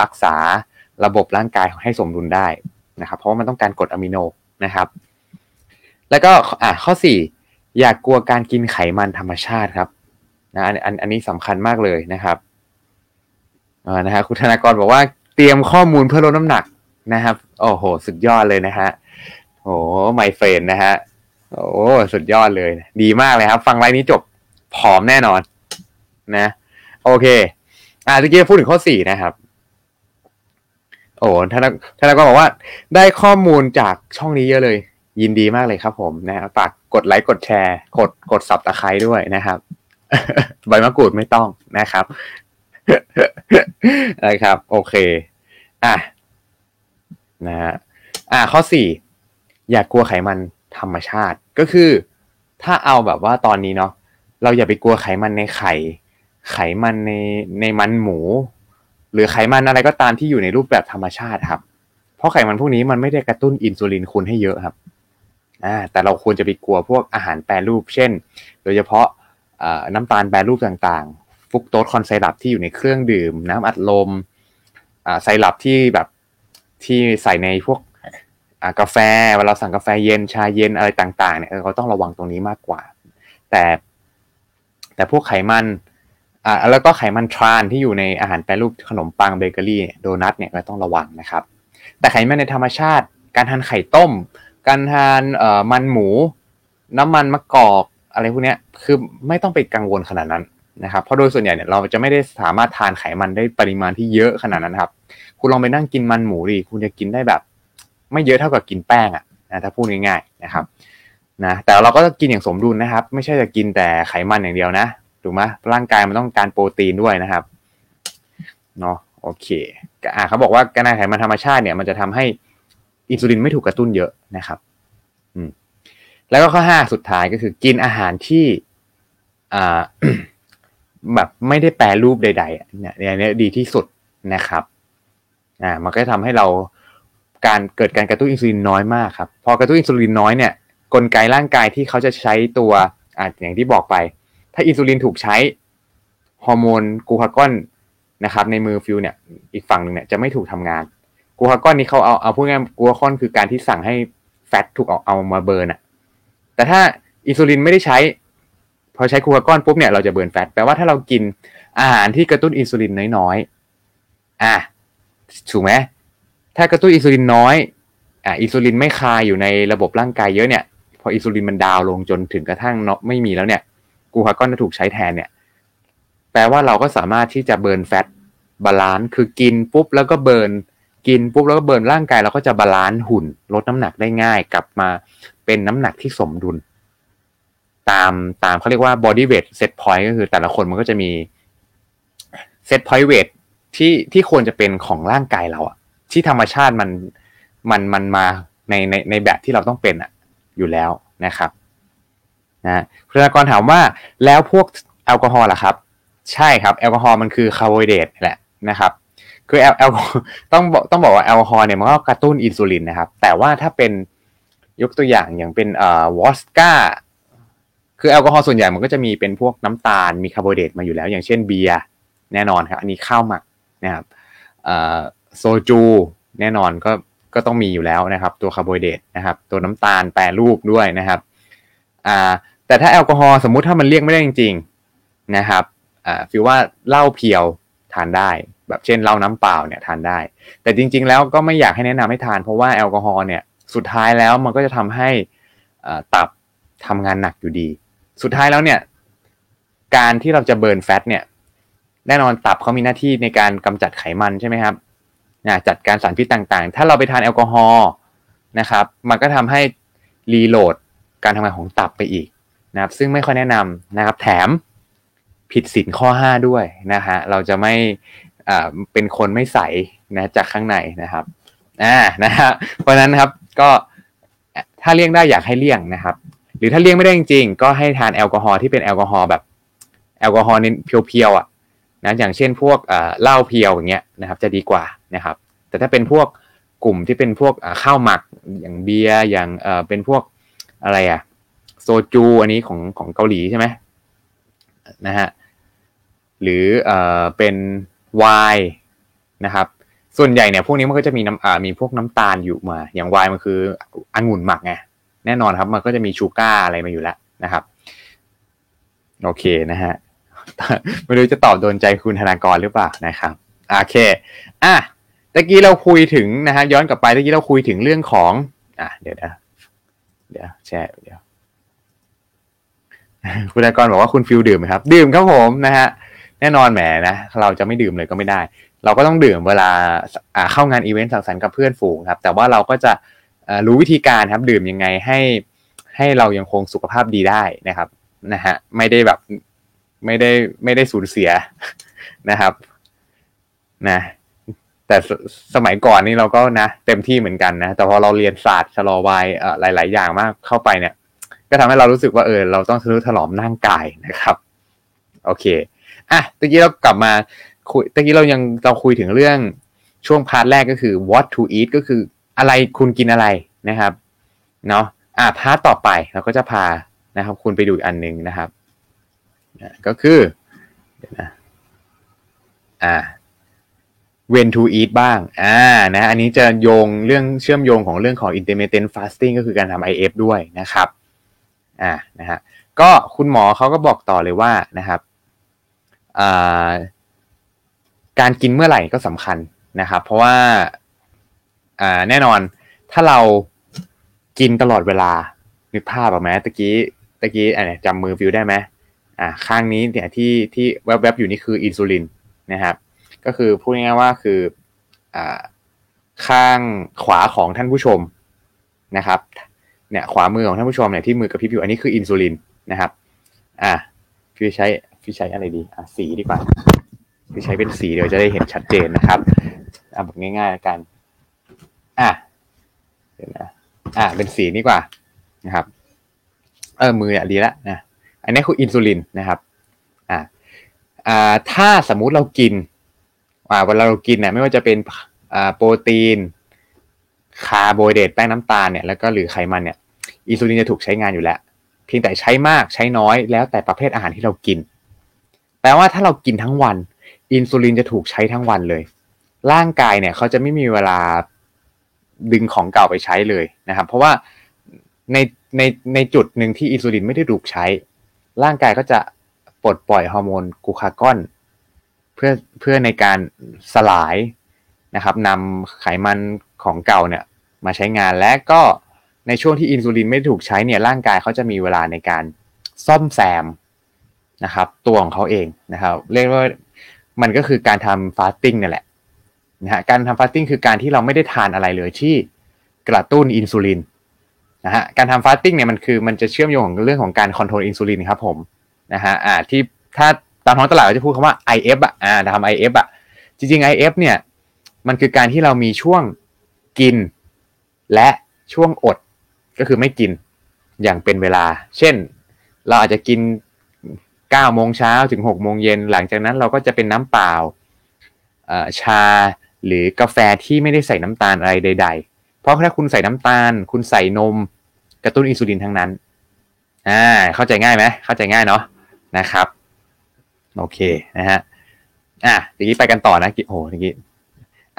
รักษาระบบร่างกายให้สมดุลได้นะครับ เพราะว่ามันต้องการกรดอะมิโนนะครับ แล้วก็อะข้อสี่อย่ากกลัวการกินไขมันธรรมชาติครับนะอันอันอันนี้สำคัญมากเลยนะครับอ่านะฮะคุณธนากรบอกว่าเตรียมข้อมูลเพื่อลดน้ำหนักนะครับโอ้โห สุดยอดเลยนะฮะ โอ้ไมเฟรนนะฮะ โอ้สุดยอดเลย ดีมากเลยครับ ฟังไลน์นี้จบผอมแน่นอน นะ โอเค อ่าตะกี้พูดถึงข้อสี่นะครับ โอ้ท่านท่านก็บอกว่า ได้ข้อมูลจากช่องนี้เยอะเลย ยินดีมากเลยครับผมนะฝากกดไลค์กดแชร์ กดกดสับตะไคร้ด้วยนะครับใบมะกรูดไม่ต้องนะครับนะครับ โอเค อะนะฮะอะข้อสี่ อย่ากกลัวไขมันธรรมชาติ ก็คือ ถ้าเอาแบบว่าตอนนี้เนาะเราอย่าไปกลัวไขมันในไข่ ไขมันในในมันหมู หรือไขมันอะไรก็ตามที่อยู่ในรูปแบบธรรมชาติครับ เพราะไขมันพวกนี้มันไม่ได้กระตุ้นอินซูลินคุณให้เยอะครับอ่าแต่เราควรจะไปกลัวพวกอาหารแปรรูป เช่น โดยเฉพาะน้ำตาลแปรรูปต่างๆ ฟุกโตสคอนไซรัปที่อยู่ในเครื่องดื่ม น้ำอัดลมไซรัปที่แบบที่ใส่ในพวก กาแฟเวลาสั่งกาแฟเย็นชาเย็นอะไรต่าง ๆเนี่ยเราต้องระวังตรงนี้มากกว่า แต่ แต่พวกไขมันอ่าแล้วก็ไขมันทรานที่อยู่ในอาหารแปรรูปขนมปังเบเกอรี่โดนัทเนี่ยก็ต้องระวังนะครับ แต่ไขมันในธรรมชาติ การทานไข่ต้ม การทานเอ่อมันหมู น้ำมันมะกอกอะไรพวกนี้คือไม่ต้องไปกังวลขนาดนั้นนะครับเพราะโดยส่วนใหญ่เนี่ยเราจะไม่ได้สามารถทานไขมันได้ปริมาณที่เยอะขนาดนั้นครับ คุณลองไปนั่งกินมันหมูดิคุณจะกินได้แบบ ไม่เยอะเท่ากับกินแป้งอะนะถ้าพูดง่ายๆนะครับนะแต่เราก็ต้องกินอย่างสมดุลนะครับ ไม่ใช่จะกินแต่ไขมันอย่างเดียวนะถูกไหมร่างกายมันต้องการโปรตีนด้วยนะครับเนาะโอเคอ่าเขาบอกว่าการทานไขมันธรรมชาติเนี่ยมันจะทำให้อินซูลินไม่ถูกกระตุ้นเยอะนะครับอืมแล้วก็ข้อห้าสุดท้ายก็คือกินอาหารที่อ่าแบบไม่ได้แปรรูปใดๆเนี่ยเนี่ยดีที่สุดนะครับอ่ามันก็จะทำให้เรา การเกิดการกระตุ้นอินซูลินน้อยมากครับพอกระตุ้นอินซูลินน้อยเนี่ยกลไกร่างกายที่เขาจะใช้ตัวอ่าอย่างที่บอกไป ถ้าอินซูลินถูกใช้ฮอร์โมนกูคากอนนะครับในมือฟิวเนี่ยอีกฝั่งหนึ่งเนี่ยจะไม่ถูกทำงานกูคากอนนี้เขาเอาเอาพูดง่ายกูคากอนคือการที่สั่งให้ fat ถูกเอาเอามา burn อะแต่ถ้าอินซูลินไม่ได้ใช้ พอใช้กูคากอนปุ๊บเนี่ยเราจะ burn fat แปลว่าถ้าเรากินอาหารที่กระตุ้นอินซูลินน้อยๆอะถูกไหม ถ้ากระตุ้นอินซูลินน้อยอะอินซูลินไม่คายอยู่ในระบบร่างกายเยอะเนี่ย พออินซูลินมัน down ลงจนถึงกระทั่งเนาะไม่มีแล้วเนี่ย กูคากอนจะถูกใช้แทนเนี่ย แปลว่าเราก็สามารถที่จะ burn fat balance คือกินปุ๊บแล้วก็ burn กินปุ๊บแล้วก็ burn ร่างกายเราก็จะ balance หุ่น ลดน้ำหนักได้ง่าย กลับมาเป็นน้ำหนักที่สมดุล ตามตามเขาเรียกว่า body weight set point ก็คือแต่ละคนมันก็จะมี set point weight ที่ที่ควรจะเป็นของร่างกายเราอะ ที่ธรรมชาติมันมันมันมาในในในแบบที่เราต้องเป็นอะอยู่แล้วนะครับนะคุณธนากรถามว่าแล้วพวกแอลกอฮอล์ล่ะครับ ใช่ครับแอลกอฮอล์มันคือคาร์โบไฮเดรตแหละนะครับคือแอลแอลต้องบอกต้องบอกว่าแอลกอฮอล์เนี่ยมันก็กระตุ้นอินซูลินนะครับ แต่ว่าถ้าเป็นยกตัวอย่างอย่างเป็นเอ่อวอดก้าคือแอลกอฮอล์ส่วนใหญ่มันก็จะมีเป็นพวกน้ำตาลมีคาร์โบไฮเดรตมาอยู่แล้ว อย่างเช่นเบียร์แน่นอนครับ อันนี้ข้าวหมักนะครับเอ่อ โซจูแน่นอนก็ก็ต้องมีอยู่แล้วนะครับ ตัวคาร์โบไฮเดรตนะครับ ตัวน้ำตาลแปรรูปด้วยนะครับอ่าแต่ถ้าแอลกอฮอล์สมมุติถ้ามันเลี่ยงไม่ได้จริงๆนะครับอ่าฟิวว่าเหล้า pure ทานได้ แบบเช่นเหล้าน้ำเปล่าเนี่ยทานได้ แต่จริง ๆ แล้วก็ไม่อยากให้แนะนำให้ทาน เพราะว่าแอลกอฮอล์เนี่ยสุดท้ายแล้วมันก็จะทำให้ตับทำงานหนักอยู่ดี สุดท้ายแล้วเนี่ยการที่เราจะ burn fat เนี่ยแน่นอนตับเขามีหน้าที่ในการกำจัดไขมันใช่ไหมครับ นะจัดการสารพิษต่างๆ ถ้าเราไปทานแอลกอฮอล์นะครับ มันก็ทำให้รีโหลดการทำงานของตับไปอีกนะครับ ซึ่งไม่ค่อยแนะนำนะครับ แถมผิดศีลข้อ 5 ด้วยนะฮะ เราจะไม่เป็นคนไม่ใสนะจากข้างในนะครับอ่านะฮะเพราะนั้นครับก็ถ้าเลี่ยงได้อยากให้เลี่ยงนะครับ หรือถ้าเลี่ยงไม่ได้จริงๆ ก็ให้ทานแอลกอฮอล์ที่เป็นแอลกอฮอล์แบบแอลกอฮอล์เน้นเพียวๆอะนะอย่างเช่นพวกเหล้าเพียวอย่างเงี้ยนะครับ จะดีกว่า นะครับ แต่ถ้าเป็นพวกกลุ่มที่เป็นพวกข้าวหมักอย่างเบียร์อย่างเออเป็นพวกอะไรอะโซจูอันนี้ของของเกาหลีใช่ไหมนะฮะหรือเออเป็นไวน์นะครับ ส่วนใหญ่เนี่ยพวกนี้มันก็จะมีน้ำอ่ามีพวกน้ำตาลอยู่มา อย่างไวน์มันคือองุ่นหมักไงแน่นอนครับ มันก็จะมีชูการ์อะไรมาอยู่แล้วนะครับ โอเคนะฮะไม่รู้จะตอบโดนใจคุณธนากรหรือเปล่านะครับโอเค อะ ตะกี้เราคุยถึงนะฮะย้อนกลับไปตะกี้เราคุยถึงเรื่องของ อะเดี๋ยวนะเดี๋ยวแช่เดี๋ยวคุณธนากรบอกว่าคุณฟิลดื่มไหมครับ ดื่มครับผมนะฮะแน่นอนแหมนะเราจะไม่ดื่มเลยก็ไม่ได้ เราก็ต้องดื่มเวลาเข้างานอีเวนต์สังสรรค์กับเพื่อนฝูงครับ แต่ว่าเราก็จะรู้วิธีการครับ ดื่มยังไงให้ให้เรายังคงสุขภาพดีได้นะครับนะฮะไม่ได้แบบไม่ได้ไม่ได้สูญเสียนะครับ นะ แต่สมัยก่อนนี่เราก็นะ เต็มที่เหมือนกันนะ แต่พอเราเรียนศาสตร์ชะลอวัยเอ่อหลาย ๆ อย่างมากเข้าไปเนี่ย ก็ทำให้เรารู้สึกว่าเออเราต้องทะนุถนอมร่างกายนะครับ โอเคอะตะกี้เรากลับมาคุยตะกี้เรายังเราคุยถึงเรื่องช่วง part แรกก็คือ what to eat ก็คืออะไรคุณกินอะไรนะครับเนาะอะ part ต่อไปเราก็จะพานะครับ คุณไปดูอีกอันหนึ่งนะครับก็คือเดี๋ยวนะอ่า when to eat บ้าง อ่า นะ อันนี้จะโยงเรื่องเชื่อมโยงของเรื่องของ intermittent fasting ก็คือการทำ IF ด้วยนะครับ อ่า นะฮะ ก็คุณหมอเขาก็บอกต่อเลยว่านะครับอ่าการกินเมื่อไหร่ก็สำคัญนะครับ เพราะว่า อ่า แน่นอน ถ้าเรากินตลอดเวลา นึกภาพออกไหมตะกี้ ตะกี้อันนี้จำมือฟิวได้ไหมอ่า ข้างนี้เนี่ยที่ที่แวบๆอยู่นี่คืออินซูลินนะครับ ก็คือพูดง่ายๆว่าคืออ่าข้างขวาของท่านผู้ชมนะครับเนี่ยขวามือของท่านผู้ชมเนี่ยที่มือกับพี่พิวอันนี้คืออินซูลินนะครับอ่าพี่ใช้พี่ใช้อะไรดีอะสีดีกว่าพี่ใช้เป็นสีเดี๋ยวจะได้เห็นชัดเจนนะครับเอาแบบง่ายๆกันอะเดี๋ยวนะอะเป็นสีนี่กว่านะครับเออมืออะดีล้วนะอันนี้คืออินซูลินนะครับอ่าอ่าถ้าสมมุติเรากิน อ่าเวลาเรากินเนี่ยไม่ว่าจะเป็นอ่าโปรตีน คาร์โบไฮเดรตแป้งน้ำตาลเนี่ยแล้วก็หรือไขมันเนี่ยอินซูลินจะถูกใช้งานอยู่แล้ว เพียงแต่ใช้มากใช้น้อยแล้วแต่ประเภทอาหารที่เรากิน แปลว่าถ้าเรากินทั้งวัน อินซูลินจะถูกใช้ทั้งวันเลย ร่างกายเนี่ยเขาจะไม่มีเวลาดึงของเก่าไปใช้เลยนะครับ เพราะว่าในในในจุดหนึ่งที่อินซูลินไม่ได้ถูกใช้ ร่างกายก็จะปลดปล่อยฮอร์โมนกูคากอน เพื่อเพื่อในการสลายนะครับนำไขมันของเก่าเนี่ยมาใช้งานและก็ในช่วงที่อินซูลินไม่ถูกใช้เนี่ยร่างกายเขาจะมีเวลาในการซ่อมแซมนะครับ ตัวของเขาเองนะครับ เรียกว่ามันก็คือการทำ fasting นี่แหละนะฮะการทำ fasting คือการที่เราไม่ได้ทานอะไรเลยที่กระตุ้นอินซูลินนะฮะการทำ fasting เนี่ยมันคือมันจะเชื่อมโยงของเรื่องของการ control อินซูลินครับผมนะฮะอ่าที่ถ้าตามท้องตลาดเราจะพูดคำว่า IF อะอ่าทำ IF อะ จริงๆ IF เนี่ย มันคือการที่เรามีช่วงกิน และช่วงอดก็คือไม่กินอย่างเป็นเวลา เช่น เราอาจจะกิน9โมงเช้าถึง6โมงเย็น หลังจากนั้นเราก็จะเป็นน้ำเปล่าชาหรือกาแฟที่ไม่ได้ใส่น้ำตาลอะไรใด ๆ เพราะถ้าคุณใส่น้ำตาล คุณใส่นมกระตุ้นอินซูลินทั้งนั้น อ่า เข้าใจง่ายไหมเข้าใจง่ายเนาะนะครับ โอเคนะฮะอะทีนี้ไปกันต่อนะโอ้ทีนี้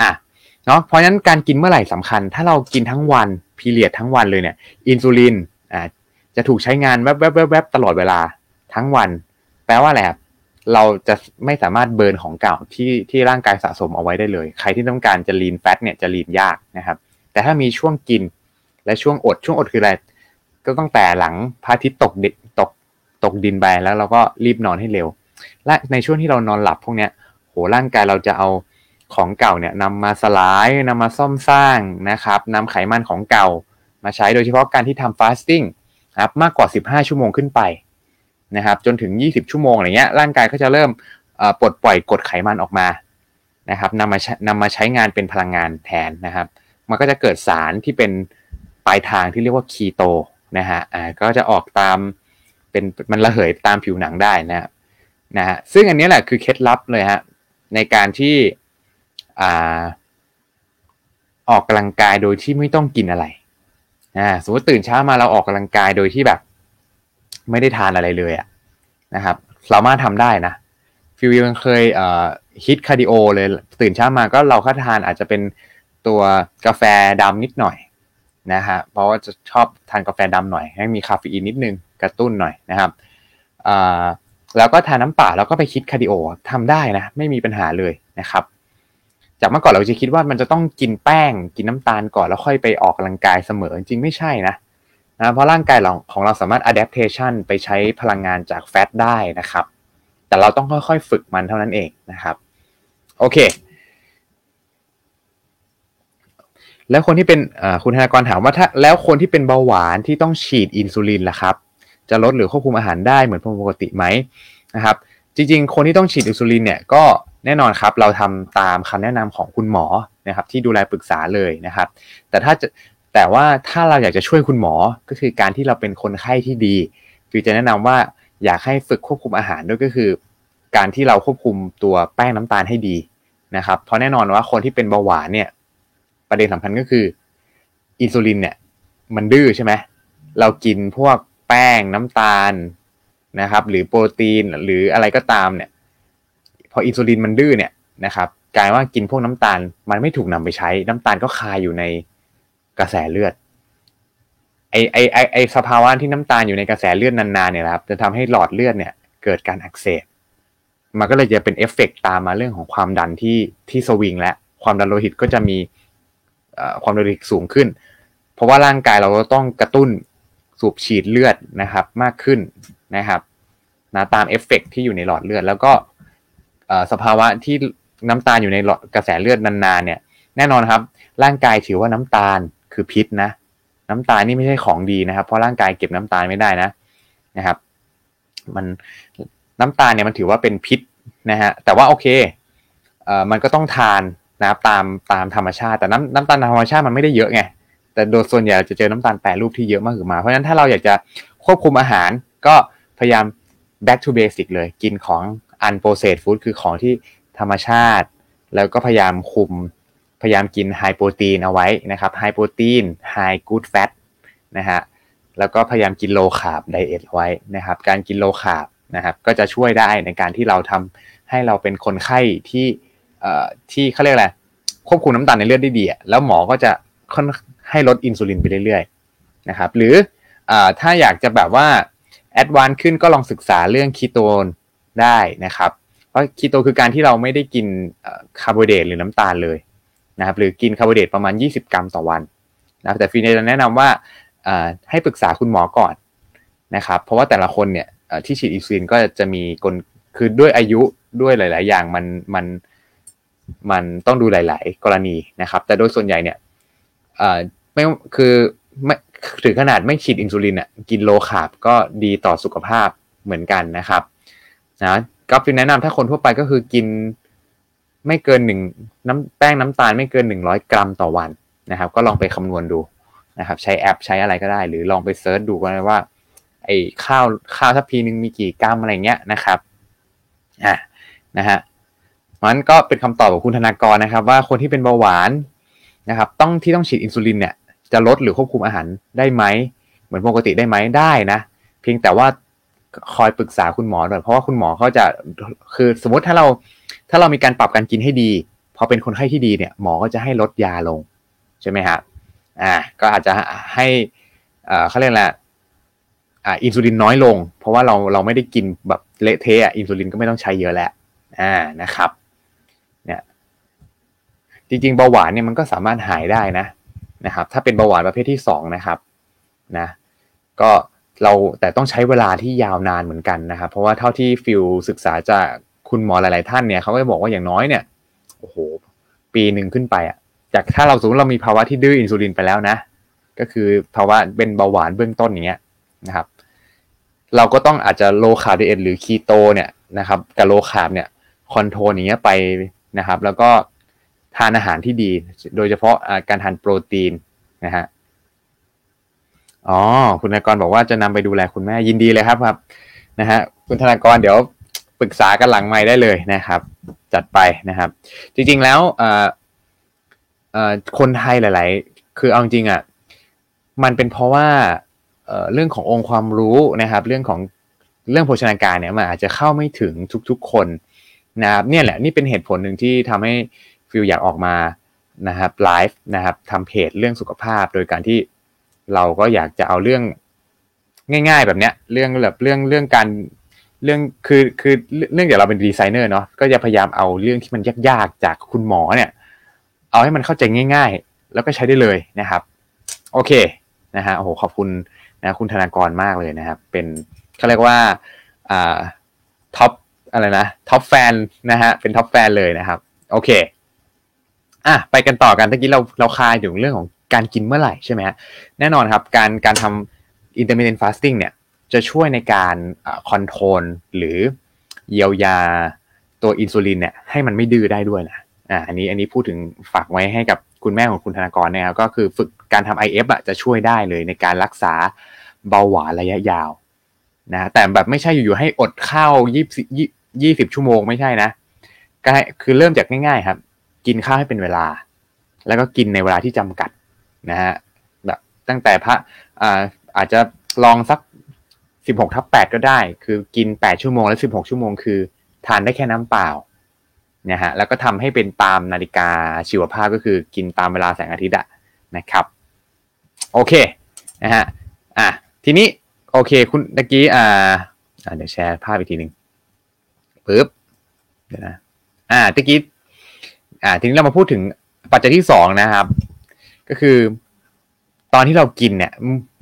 อะเนาะเพราะฉะนั้นการกินเมื่อไหร่สำคัญ ถ้าเรากินทั้งวันพีเรียดทั้งวันเลยเนี่ย อินซูลินอ่าจะถูกใช้งานแวบแวบแวบแวบตลอดเวลาทั้งวัน แปลว่าอะไรครับเราจะไม่สามารถเบิร์นของเก่าที่ที่ร่างกายสะสมเอาไว้ได้เลย ใครที่ต้องการจะลีนแฟตเนี่ยจะลีนยากนะครับ แต่ถ้ามีช่วงกินและช่วงอดช่วงอดคืออะไรก็ตั้งแต่หลังพระอาทิตย์ตกดิตกตกดินไปแล้วเราก็รีบนอนให้เร็ว และในช่วงที่เรานอนหลับพวกเนี้ยโหร่างกายเราจะเอาของเก่าเนี่ยนำมาสลายนำมาซ่อมสร้างนะครับนำไขมันของเก่ามาใช้โดยเฉพาะการที่ทำฟาสติ้งครับมากกว่า 15 ชั่วโมงขึ้นไปนะครับจนถึง 20 ชั่วโมงอะไรเงี้ยร่างกายก็จะเริ่มปลดปล่อยกดไขมันออกมานะครับนำมานำมาใช้งานเป็นพลังงานแทนนะครับ มันก็จะเกิดสารที่เป็นปลายทางที่เรียกว่าคีโตนะฮะอ่าก็จะออกตามเป็นมันระเหยตามผิวหนังได้นะ นะฮะซึ่งอันนี้แหละคือเคล็ดลับเลยฮะในการที่อ่าออกกำลังกายโดยที่ไม่ต้องกินอะไรอ่าสมมติตื่นเช้ามาเราออกกำลังกายโดยที่แบบ ไม่ได้ทานอะไรเลยอะนะครับสามารถทำได้นะฟิวยังเคยเอ่อ HIIT cardio เลยตื่นเช้ามาก็เราก็ทานอาจจะเป็นตัวกาแฟดำนิดหน่อยนะฮะเพราะว่าจะชอบทานกาแฟดำหน่อย ให้มีคาเฟอีนนิดนึงกระตุ้นหน่อยนะครับอ่า แล้วก็ทานน้ำเปล่าแล้วก็ไป HIIT cardio ทำได้นะ ไม่มีปัญหาเลยนะครับ จากเมื่อก่อนเราจะคิดว่ามันจะต้องกินแป้ง กินน้ำตาลก่อนแล้วค่อยไปออกกำลังกายเสมอจริงไม่ใช่นะนะเพราะร่างกายของเราสามารถ adaptation ไปใช้พลังงานจากแฟตได้นะครับ แต่เราต้องค่อยๆ ฝึกมันเท่านั้นเองนะครับ โอเค แล้วคนที่เป็นคุณธนากรถามว่าถ้าแล้วคนที่เป็นเบาหวานที่ต้องฉีดอินซูลินล่ะครับ จะลดหรือควบคุมอาหารได้เหมือนปกติไหมนะครับ จริง ๆ คนที่ต้องฉีดอินซูลินเนี่ยก็แน่นอนครับเราทำตามคำแนะนำของคุณหมอนะครับ ที่ดูแลปรึกษาเลยนะครับ แต่ถ้าจะแต่ว่าถ้าเราอยากจะช่วยคุณหมอก็คือการที่เราเป็นคนไข้ที่ดี คือจะแนะนำว่าอยากให้ฝึกควบคุมอาหารด้วยก็คือ การที่เราควบคุมตัวแป้งน้ำตาลให้ดีนะครับ เพราะแน่นอนว่าคนที่เป็นเบาหวานเนี่ย ประเด็นสำคัญก็คืออินซูลินเนี่ย มันดื้อใช่ไหมเรากินพวก แป้งน้ำตาลนะครับ หรือโปรตีนหรืออะไรก็ตามเนี่ย พออินซูลินมันดื้อเนี่ยนะครับกลายว่ากินพวกน้ำตาล มันไม่ถูกนำไปใช้ น้ำตาลก็คาอยู่ในกระแสเลือดไอไอไอไอสภาวะที่น้ำตาลอยู่ในกระแสเลือดนานๆเนี่ยครับ จะทำให้หลอดเลือดเนี่ย เกิดการอักเสบมันก็เลยจะเป็นเอฟเฟกตามมาเรื่องของความดันที่ที่สวิงและความดันโลหิตก็จะมีความดันโลหิตสูงขึ้น เพราะว่าร่างกายเราก็ต้องกระตุ้น สูบฉีดเลือดนะครับมากขึ้นนะครับนะตามเอฟเฟกที่อยู่ในหลอดเลือด แล้วก็สภาวะที่น้ำตาลอยู่ในหลอดกระแสเลือดนานๆเนี่ย แน่นอนครับ ร่างกายถือว่าน้ำตาลคือพิษนะ น้ำตาลนี่ไม่ใช่ของดีนะครับ เพราะร่างกายเก็บน้ำตาลไม่ได้นะนะครับ มันน้ำตาลเนี่ยมันถือว่าเป็นพิษนะฮะแต่ว่าโอเคเอ่อมันก็ต้องทานนะครับตามตามธรรมชาติ แต่น้ำน้ำตาลธรรมชาติมันไม่ได้เยอะไง แต่โดยส่วนใหญ่จะเจอน้ำตาลแปรรูปที่เยอะมากขึ้นมา เพราะฉะนั้นถ้าเราอยากจะควบคุมอาหารก็พยายาม back to basic เลย กินของ unprocessed food คือของที่ธรรมชาติ แล้วก็พยายามคุม พยายามกิน high protein เอาไว้นะครับ high protein high good fat นะฮะแล้วก็พยายามกิน low carb diet ไว้นะครับ การกิน low carbนะครับ ก็จะช่วยได้ในการที่เราทำให้เราเป็นคนไข้ที่เอ่อที่เขาเรียกอะไรควบคุมน้ำตาลในเลือดได้ดีแล้วหมอก็จะค่อยๆ ให้ลดอินซูลินไปเรื่อยๆนะครับหรืออถ้าอยากจะแบบว่า advance ขึ้นก็ลองศึกษาเรื่องคีโตนได้นะครับเพราะคีโตคือการที่เราไม่ได้กินคาร์โบไฮเดรตหรือน้ำตาลเลยนะครับหรือกินคาร์โบไฮเดรตประมาณ 20 กรัมต่อวันนะแต่ฟิวเนี่ยจะแนะนำว่าให้ปรึกษาคุณหมอก่อนนะครับเพราะว่าแต่ละคนเนี่ยที่ฉีดอินซูลินก็จะมีกลคือด้วยอายุด้วยหลาย ๆ อย่างมันมันมันต้องดูหลาย ๆ กรณีนะครับ แต่โดยส่วนใหญ่เนี่ย ไม่คือไม่ถึงขนาดไม่ฉีดอินซูลินอะกินโลคาร์บก็ดีต่อสุขภาพเหมือนกันนะครับนะก็เป็นแนะนำถ้าคนทั่วไปก็คือกินไม่เกินหนึ่งน้ำแป้งน้ำตาลไม่เกินหนึ่งร้อยกรัมต่อวันนะครับ ก็ลองไปคำนวณดูนะครับ ใช้แอปใช้อะไรก็ได้ หรือลองไปเซิร์ชดูก็ได้ว่า ไอ้ข้าวข้าวทัพพีหนึ่งมีกี่กรัมอะไรเงี้ยนะครับอ่านะฮะมันก็เป็นคำตอบของคุณธนากรนะครับ ว่าคนที่เป็นเบาหวานนะครับ ต้องที่ต้องฉีดอินซูลินเนี่ย จะลดหรือควบคุมอาหารได้ไหมเหมือนปกติได้ไหมได้นะเพียงแต่ว่าคอยปรึกษาคุณหมอหน่อยเพราะว่าคุณหมอเขาจะคือสมมติถ้าเราถ้าเรามีการปรับการกินให้ดีพอเป็นคนไข้ที่ดีเนี่ยหมอก็จะให้ลดยาลงใช่ไหมครับอ่าก็อาจจะให้อ่าเขาเรียกแหละอ่าอินซูลินน้อยลง เพราะว่าเราเราไม่ได้กินแบบเละเทะอินซูลินก็ไม่ต้องใช้เยอะแล้วอ่านะครับเนี่ยจริงๆเบาหวานเนี่ยมันก็สามารถหายได้นะ นะครับ ถ้าเป็นเบาหวานประเภทที่สองนะครับนะก็เราแต่ต้องใช้เวลาที่ยาวนานเหมือนกันนะครับ เพราะว่าเท่าที่ฟิลศึกษาจากคุณหมอหลาย ๆ ท่านเนี่ยเขาก็บอกว่าอย่างน้อยเนี่ยโอ้โหปีหนึ่งขึ้นไปอะจากถ้าเราสมมติเรามีภาวะที่ดื้ออินซูลินไปแล้วนะ ก็คือภาวะเป็นเบาหวานเบื้องต้นอย่างเงี้ยนะครับ เราก็ต้องอาจจะ low carb diet หรือคีโตเนี่ยนะครับกับ low carb เนี่ย control อย่างเงี้ยไปนะครับ แล้วก็ ทานอาหารที่ดี โดยเฉพาะการทานโปรตีนนะฮะอ๋อคุณธนากรบอกว่าจะนำไปดูแลคุณแม่ยินดีเลยครับครับนะฮะคุณธนากรเดี๋ยวปรึกษากันหลังไม้ได้เลยนะครับ จัดไปนะครับ จริงๆแล้วคนไทยหลาย ๆ คือเอาจริงอะมันเป็นเพราะว่าเเรื่องขององค์ความรู้นะครับ เรื่องของเรื่องโภชนาการเนี่ยมันอาจจะเข้าไม่ถึงทุกๆคนนะครับเนี่ยแหละนี่เป็นเหตุผลหนึ่งที่ทำให้ ฟิลอยากออกมานะครับไลฟ์นะครับทำเพจเรื่องสุขภาพ โดยการที่เราก็อยากจะเอาเรื่องง่าย ๆ แบบเนี้ยเรื่องแบบเรื่องเรื่องการเรื่องคือคือเรื่องเดี๋ยวเราเป็นดีไซเนอร์เนาะก็จะพยายามเอาเรื่องที่มันยากๆจากคุณหมอเนี่ย เอาให้มันเข้าใจง่าย ๆ แล้วก็ใช้ได้เลยนะครับ โอเคนะฮะโอ้โหขอบคุณนะคุณธนากรมากเลยนะครับ เป็นเขาเรียกว่าอ่า top อะไรนะ top fanนะฮะเป็น top fan เลยนะครับ โอเค อะไปกันต่อกันเมื่อกี้เราเราคุยถึงเรื่องของการกินเมื่อไหร่ใช่ไหมฮะแน่นอนครับการการทำ intermittent fasting เนี่ยจะช่วยในการ control หรือเยียวยาตัวอินซูลินเนี่ยให้มันไม่ดื้อได้ด้วยนะอ่าอันนี้อันนี้พูดถึงฝากไว้ให้กับคุณแม่ของคุณธนากรนะครับก็คือฝึกการทำ IF อะจะช่วยได้เลยในการรักษาเบาหวานระยะยาวนะแต่แบบไม่ใช่อยู่ๆให้อดข้าวยี่สิบยี่สิบชั่วโมงไม่ใช่นะก็คือเริ่มจากง่ายๆครับ กินข้าวให้เป็นเวลา แล้วก็กินในเวลาที่จำกัดนะฮะแบบตั้งแต่พระอ่าอาจจะลองสักสิบหกทับแปดก็ได้ คือกินแปดชั่วโมงและสิบหกชั่วโมงคือ ทานได้แค่น้ำเปล่านะฮะแล้วก็ทำให้เป็นตามนาฬิกาชีวภาพก็คือกินตามเวลาแสงอาทิตย์อะนะครับ โอเคนะฮะอะทีนี้โอเคคุณตะกี้อ่าเดี๋ยวแชร์ภาพอีกทีหนึ่งปึ๊บเดี๋ยวนะอ่าตะกี้ อ่าทีนี้เรามาพูดถึงปัจจัยที่สองนะครับ ก็คือ ตอนที่เรากินเนี่ย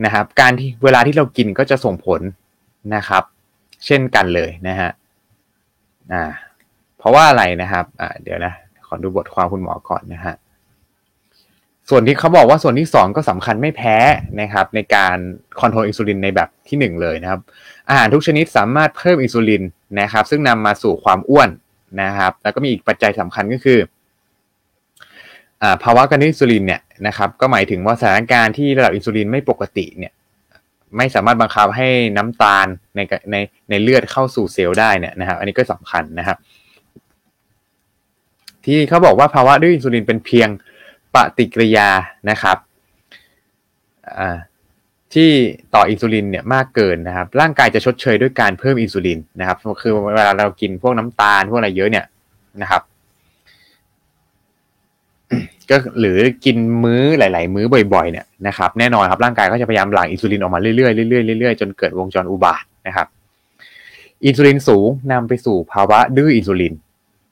นะครับ การที่เวลาที่เรากินก็จะส่งผลนะครับ เช่นกันเลยนะฮะอ่า เพราะว่าอะไรนะครับ อ่า เดี๋ยวนะขอดูบทความคุณหมอก่อนนะฮะส่วนที่เขาบอกว่าส่วนที่สองก็สำคัญไม่แพ้นะครับ ในการ control อินซูลินในแบบที่หนึ่งเลยนะครับ อาหารทุกชนิดสามารถเพิ่มอินซูลินนะครับ ซึ่งนำมาสู่ความอ้วนนะครับ แล้วก็มีอีกปัจจัยสำคัญก็คือ ภาวะการอินซูลินเนี่ยนะครับก็หมายถึงว่าสถานการณ์ที่ระดับอินซูลินไม่ปกติเนี่ยไม่สามารถบังคับให้น้ำตาลในในในเลือดเข้าสู่เซลล์ได้เนี่ยนะครับอันนี้ก็สำคัญนะครับ ที่เขาบอกว่าภาวะด้วยอินซูลินเป็นเพียงปฏิกิริยานะครับที่ต่ออินซูลินเนี่ยมากเกินนะครับ ร่างกายจะชดเชยด้วยการเพิ่มอินซูลินนะครับ คือเวลาเรากินพวกน้ำตาลพวกอะไรเยอะเนี่ยนะครับ ก็หรือกินมื้อหลาย ๆ มื้อบ่อย ๆ เนี่ยนะครับแน่นอนครับร่างกายก็จะพยายามหลั่งอินซูลินออกมาเรื่อยๆเรื่อยๆเรื่อยๆจนเกิดวงจรอุบาทนะครับ อินซูลินสูงนำไปสู่ภาวะดื้ออินซูลิน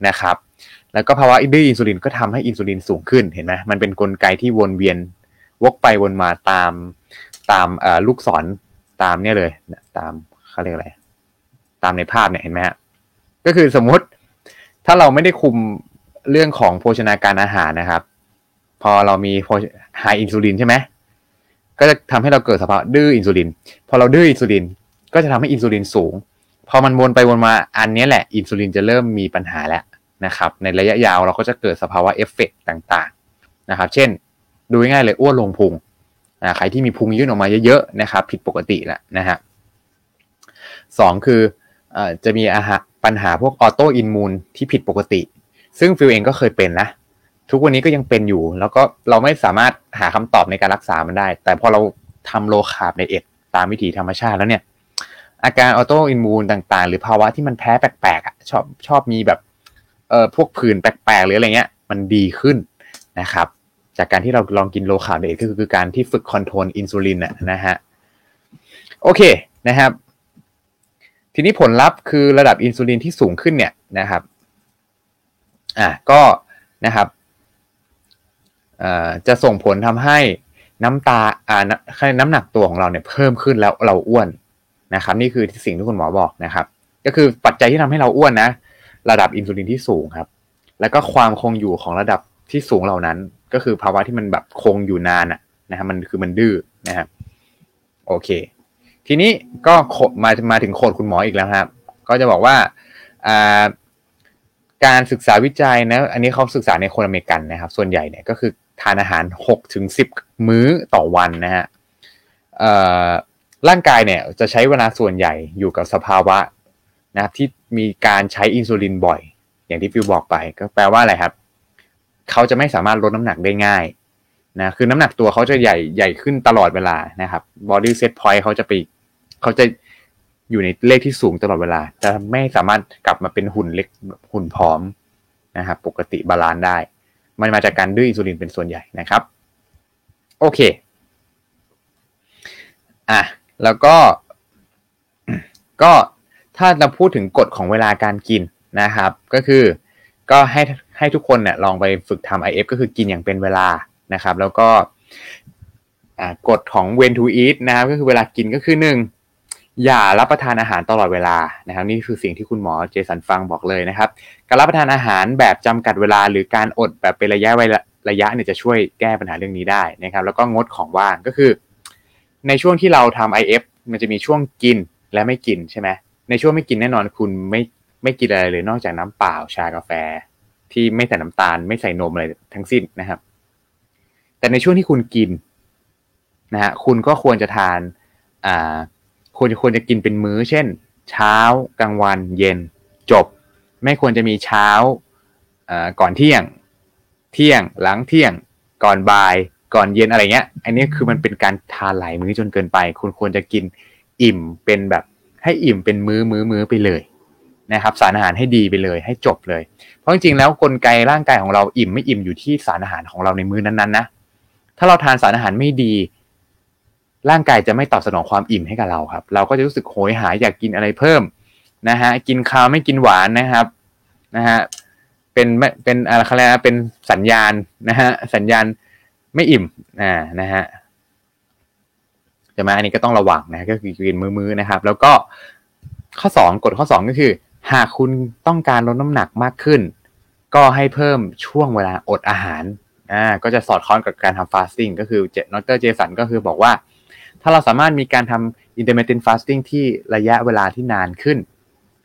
นะครับ แล้วก็ภาวะดื้ออินซูลินก็ทำให้อินซูลินสูงขึ้นเห็นไหมมันเป็นกลไกที่วนเวียนวกไปวนมาตามตามลูกศรตามเนี่ยเลยตามเขาเรียกอะไรตามในภาพเนี่ยเห็นไหมฮะก็คือสมมุติถ้าเราไม่ได้คุมเรื่องของโภชนาการอาหารนะครับ พอเรามี high insulin ใช่ไหมก็จะทำให้เราเกิดสภาวะดื้ออินซูลิน พอเราดื้ออินซูลิน ก็จะทำให้อินซูลินสูง พอมันวนไปวนมาอันนี้แหละ อินซูลินจะเริ่มมีปัญหาแล้วนะครับ ในระยะยาวเราก็จะเกิดสภาวะเอฟเฟกต่างๆนะครับ เช่น ดูง่ายเลยอ้วนลงพุงใครที่มีพุงยื่นออกมาเยอะๆนะครับ ผิดปกติแหละนะฮะสองคืออจะมีอาหารปัญหาพวก autoimmune ที่ผิดปกติ ซึ่งฟิลเองก็เคยเป็นนะ ทุกวันนี้ก็ยังเป็นอยู่ แล้วก็เราไม่สามารถหาคำตอบในการรักษามันได้ แต่พอเราทำ low carb diet ตามวิถีธรรมชาติแล้วเนี่ย อาการ autoimmune ต่าง ๆ หรือภาวะที่มันแพ้แปลกๆอะชอบชอบมีแบบเอ่อพวกผื่นแปลกๆหรืออะไรเงี้ย มันดีขึ้นนะครับ จากการที่เราลองกิน low carb diet ก็คือการที่ฝึก control อินซูลินนะฮะโอเคนะครับ ทีนี้ผลลัพธ์คือระดับอินซูลินที่สูงขึ้นเนี่ยนะครับอะก็นะครับ จะส่งผลทำให้น้ำตาอ่าน้ำหนักตัวของเราเนี่ยเพิ่มขึ้นแล้วเราอ้วนนะครับ นี่คือสิ่งที่คุณหมอบอกนะครับ ก็คือปัจจัยที่ทำให้เราอ้วนนะ ระดับอินซูลินที่สูงครับ แล้วก็ความคงอยู่ของระดับที่สูงเหล่านั้น ก็คือภาวะที่มันแบบคงอยู่นานอะนะครับมันคือมันดื้อนะครับโอเค ทีนี้ก็มามาถึงโคดคุณหมออีกแล้วครับ ก็จะบอกว่าการศึกษาวิจัยนะ อันนี้เขาศึกษาในคนอเมริกันนะครับ ส่วนใหญ่เนี่ยก็คือ ทานอาหาร6ถึง10 มื้อต่อวันนะฮะร่างกายเนี่ยจะใช้เวลาส่วนใหญ่อยู่กับสภาวะนะที่มีการใช้อินซูลินบ่อย อย่างที่ฟิวบอกไปก็แปลว่าอะไรครับ เขาจะไม่สามารถลดน้ำหนักได้ง่ายนะคือน้ำหนักตัวเขาจะใหญ่ใหญ่ขึ้นตลอดเวลานะครับ body set point เขาจะไปเขาจะอยู่ในเลขที่สูงตลอดเวลา จะไม่สามารถกลับมาเป็นหุ่นเล็กหุ่นผอมนะครับ ปกติ balance ได้ มันมาจากการดื้ออินซูลินเป็นส่วนใหญ่นะครับ โอเคอะแล้วก็ ก็ถ้าเราพูดถึงกฎของเวลาการกินนะครับ ก็คือก็ให้ให้ทุกคนเนี่ยลองไปฝึกทำ IF ก็คือกินอย่างเป็นเวลานะครับ แล้วก็กฎของ when to eat นะครับ ก็คือเวลากินก็คือหนึ่ง อย่ารับประทานอาหารตลอดเวลานะครับนี่คือสิ่งที่คุณหมอเจสันฟังบอกเลยนะครับ การรับประทานอาหารแบบจำกัดเวลา หรือการอดแบบเป็นระยะระยะเนี่ยจะช่วยแก้ปัญหาเรื่องนี้ได้นะครับ แล้วก็งดของว่างก็คือ ในช่วงที่เราทำ IF มันจะมีช่วงกินและไม่กินใช่ไหมในช่วงไม่กินแน่นอนคุณไม่ไม่กินอะไรเลยนอกจากน้ำเปล่าชากาแฟ ที่ไม่ใส่น้ำตาล ไม่ใส่นมอะไรทั้งสิ้นนะครับ แต่ในช่วงที่คุณกินนะฮะคุณก็ควรจะทานอ่า ควรจะควรจะกินเป็นมื้อ เช่น เช้ากลางวันเย็นจบ ไม่ควรจะมีเช้าก่อนเที่ยง เที่ยงหลังเที่ยง ก่อนบ่าย ก่อนเย็นอะไรเงี้ย อันนี้คือมันเป็นการทานหลายมื้อจนเกินไป คุณควรจะกินอิ่มเป็นแบบให้อิ่มเป็นมื้อมื้อมื้อไปเลยนะครับ สารอาหารให้ดีไปเลย ให้จบเลย เพราะจริงๆแล้วกลไกร่างกายของเราอิ่มไม่อิ่มอยู่ที่สารอาหารของเราในมื้อนั้นๆนะถ้าเราทานสารอาหารไม่ดี ร่างกายจะไม่ตอบสนองความอิ่มให้กับเราครับ เราก็จะรู้สึกโหยหายอยากกินอะไรเพิ่มนะฮะกินข้าวไม่กินหวานนะครับนะฮะเป็นเป็นอะไรเขาเรียกเป็นสัญญาณนะฮะสัญญาณไม่อิ่มอ่านะฮะจะมาอันนี้ก็ต้องระวังนะก็คือกินมื้อๆนะครับ แล้วก็ข้อสองกฎข้อสองก็คือ หากคุณต้องการลดน้ำหนักมากขึ้น ก็ให้เพิ่มช่วงเวลาอดอาหารอ่าก็จะสอดคล้องกับการทำ fasting ก็คือเจนอตเตอร์เจสันก็คือบอกว่า ถ้าเราสามารถมีการทำ intermittent fasting ที่ระยะเวลาที่นานขึ้น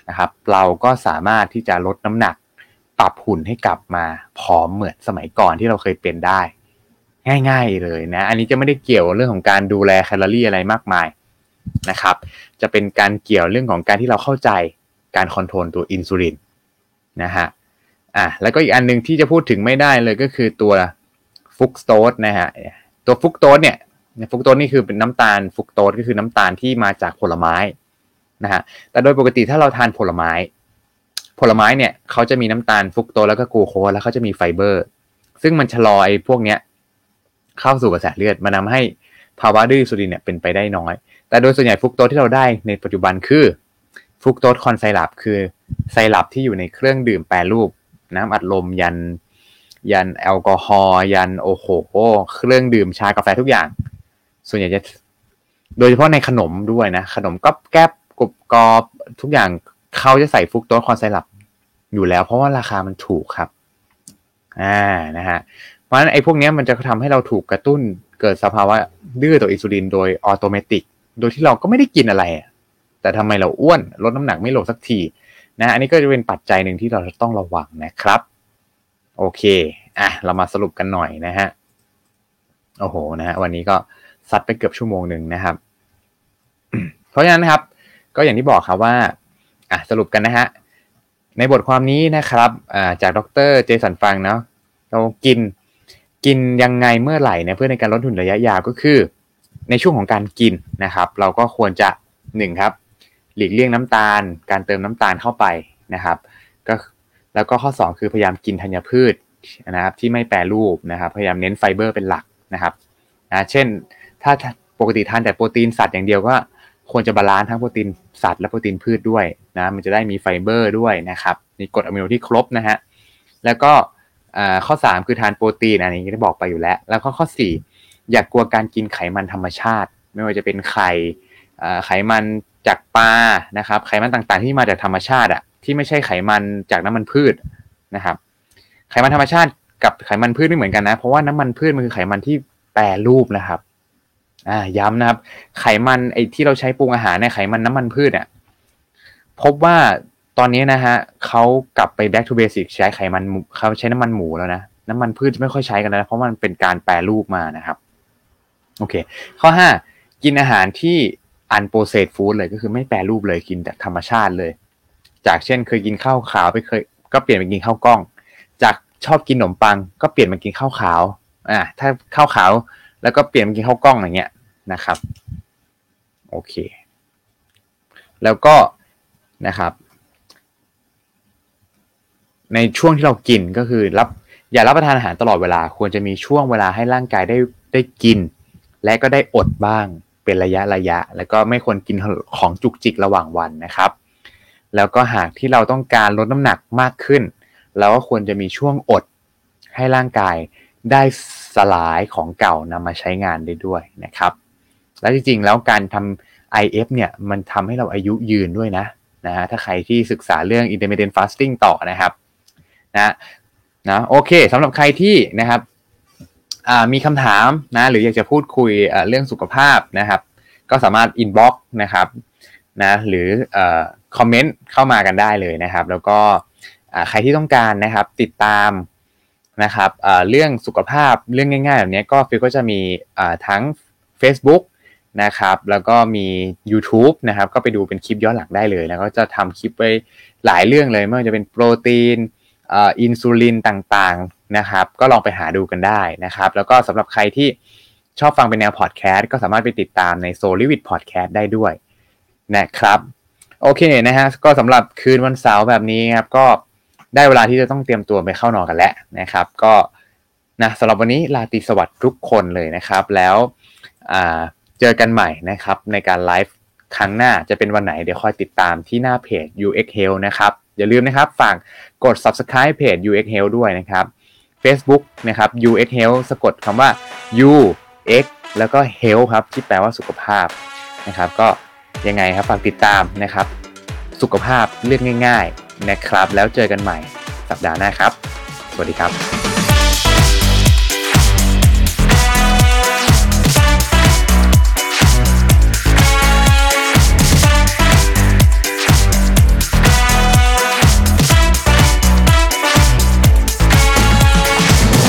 นะครับ เราก็สามารถที่จะลดน้ำหนัก ปรับหุ่นให้กลับมาผอมเหมือนสมัยก่อนที่เราเคยเป็นได้ ง่ายๆเลยนะ อันนี้จะไม่ได้เกี่ยวเรื่องของการดูแลแคลอรี่อะไรมากมายนะครับ จะเป็นการเกี่ยวเรื่องของการที่เราเข้าใจการคอนโทรลตัวอินซูลินนะฮะอะแล้วก็อีกอันหนึ่งที่จะพูดถึงไม่ได้เลยก็คือตัวฟุกโตสนะฮะตัวฟุกโตสเนี่ย ฟุกโตสนี่คือเป็นน้ำตาลฟุกโตสก็คือน้ำตาลที่มาจากผลไม้นะฮะแต่โดยปกติถ้าเราทานผลไม้ ผลไม้เนี่ยเขาจะมีน้ำตาลฟุกโตสแล้วก็กูโคสแล้วเขาจะมีไฟเบอร์ ซึ่งมันชะลอไอ้พวกเนี้ยเข้าสู่กระแสเลือดมันทำให้ภาวะดื้ออินซูลินเนี่ยเป็นไปได้น้อย แต่โดยส่วนใหญ่ฟรุกโตสที่เราได้ในปัจจุบันคือ fructose corn syrup คือไซรัปที่อยู่ในเครื่องดื่มแปรรูป น้ำอัดลมยัน ยันแอลกอฮอล์ยันโอโหเครื่องดื่มชากาแฟทุกอย่าง ส่วนใหญ่จะโดยเฉพาะในขนมด้วยนะ ขนมก๊อบแก๊บกรุบกรอบทุกอย่างเขาจะใส่ fructose corn syrup อยู่แล้ว เพราะว่าราคามันถูกครับ อ่านะฮะเพราะฉะนั้นไอ้พวกนี้มันจะทำให้เราถูกกระตุ้นเกิดสภาวะดื้อต่ออินซูลินโดย automatic โดยที่เราก็ไม่ได้กินอะไร แต่ทำไมเราอ้วนลดน้ำหนักไม่ลงสักทีนะ อันนี้ก็จะเป็นปัจจัยหนึ่งที่เราจะต้องระวังนะครับ โอเค อะ เรามาสรุปกันหน่อยนะฮะ โอ้โห นะฮะ วันนี้ก็ ซัดไปเกือบชั่วโมงหนึ่งนะครับ เพราะฉะนั้นนะครับ ก็อย่างที่บอกครับว่าอะสรุปกันนะฮะในบทความนี้นะครับจากดรเจสันฟังเนาะเรากินกินยังไงเมื่อไหร่เนี่ยเพื่อในการลดหุ่นระยะยาวก็คือ ในช่วงของการกินนะครับ เราก็ควรจะหนึ่งครับ หลีกเลี่ยงน้ำตาล การเติมน้ำตาลเข้าไปนะครับก็แล้วก็ข้อ 2 คือพยายามกินธัญพืชนะครับที่ไม่แปรรูปนะครับ พยายามเน้นไฟเบอร์เป็นหลักนะครับนะเช่น ถ้าปกติทานแต่โปรตีนสัตว์อย่างเดียวก็ควรจะ balance ทั้งโปรตีนสัตว์และโปรตีนพืชด้วยนะมันจะได้มีไฟเบอร์ด้วยนะครับมีกรดอะมิโนที่ครบนะฮะแล้วก็ข้อ 3 คือทานโปรตีนอันนี้ได้บอกไปอยู่แล้ว แล้วก็ข้อ 4 อย่ากลัวการกินไขมันธรรมชาติ ไม่ว่าจะเป็นไข่ไขมันจากปลานะครับ ไขมันต่างๆ ที่มาจากธรรมชาติอะที่ไม่ใช่ไขมันจากน้ำมันพืชนะครับ ไขมันธรรมชาติกับไขมันพืชไม่เหมือนกันนะ เพราะว่าน้ำมันพืชมันคือไขมันที่แปรรูปนะครับ อ่าย้ำนะครับ ไขมันไอ้ที่เราใช้ปรุงอาหารเนี่ยไขมันน้ำมันพืชอะพบว่าตอนนี้นะฮะเขากลับไป back to basic ใช้ไขมันเขาใช้น้ำมันหมูแล้วนะ น้ำมันพืชไม่ค่อยใช้กันแล้วเพราะมันเป็นการแปรรูปมานะครับ โอเค ข้อห้ากินอาหารที่อันโปรเซสฟู้ดเลยก็คือไม่แปรรูปเลยกินแต่ธรรมชาติเลย จากเช่นเคยกินข้าวขาวไปเคย ก็เปลี่ยนไปกินข้าวกล้อง จากชอบกินขนมปัง ก็เปลี่ยนมากินข้าวขาวอ่าถ้าข้าวขาว แล้วก็เปลี่ยนกินข้าวกล้องอย่างเงี้ยนะครับ โอเค แล้วก็นะครับ ในช่วงที่เรากินก็คือรับอย่ารับประทานอาหารตลอดเวลา ควรจะมีช่วงเวลาให้ร่างกายได้ได้กิน และก็ได้อดบ้างเป็นระยะระยะ แล้วก็ไม่ควรกินของจุกจิกระหว่างวันนะครับ แล้วก็หากที่เราต้องการลดน้ำหนักมากขึ้นเราก็ควรจะมีช่วงอดให้ร่างกาย ได้สลายของเก่านำมาใช้งานได้ด้วยนะครับ และจริงๆ แล้วการทำ IF เนี่ยมันทำให้เราอายุยืนด้วยนะนะฮะถ้าใครที่ศึกษาเรื่อง intermittent fasting ต่อนะครับนะนะโอเคสำหรับใครที่นะครับมีคำถามนะหรืออยากจะพูดคุยเรื่องสุขภาพนะครับ ก็สามารถ inbox นะครับนะหรือคอมเมนต์เข้ามากันได้เลยนะครับ แล้วก็ใครที่ต้องการนะครับติดตาม นะครับเรื่องสุขภาพเรื่องง่ายๆแบบนี้ก็ฟิลก็จะมีทั้ง Facebook นะครับแล้วก็มี YouTube นะครับก็ไปดูเป็นคลิปย้อนหลังได้เลย แล้วก็จะทำคลิปไว้หลายเรื่องเลยไม่ว่าจะเป็นโปรตีนอินซูลินต่างๆนะครับก็ลองไปหาดูกันได้นะครับ แล้วก็สำหรับใครที่ชอบฟังเป็นแนวพอดแคสต์ก็สามารถไปติดตามใน s o l i v i t Podcast ได้ด้วยนะครับ โอเคนะฮะก็สำหรับคืนวันเสาร์แบบนี้ครับก็ ได้เวลาที่จะต้องเตรียมตัวไปเข้านอนกันแล้วนะครับ ก็นะสำหรับวันนี้ลาติสวัสดิ์ทุกคนเลยนะครับ แล้วเจอกันใหม่นะครับ ในการไลฟ์ครั้งหน้าจะเป็นวันไหนเดี๋ยวคอยติดตามที่หน้าเพจ UX Health นะครับ อย่าลืมนะครับฝากกด subscribe เพจ UX Health ด้วยนะครับ Facebook นะครับ UX Health สะกดคำว่า U X แล้วก็ Health ครับที่แปลว่าสุขภาพนะครับ ก็ยังไงครับฝากติดตามนะครับ สุขภาพเลือกง่าย ๆนะครับ แล้วเจอกันใหม่สัปดาห์หน้าครับ สวัสดีครับ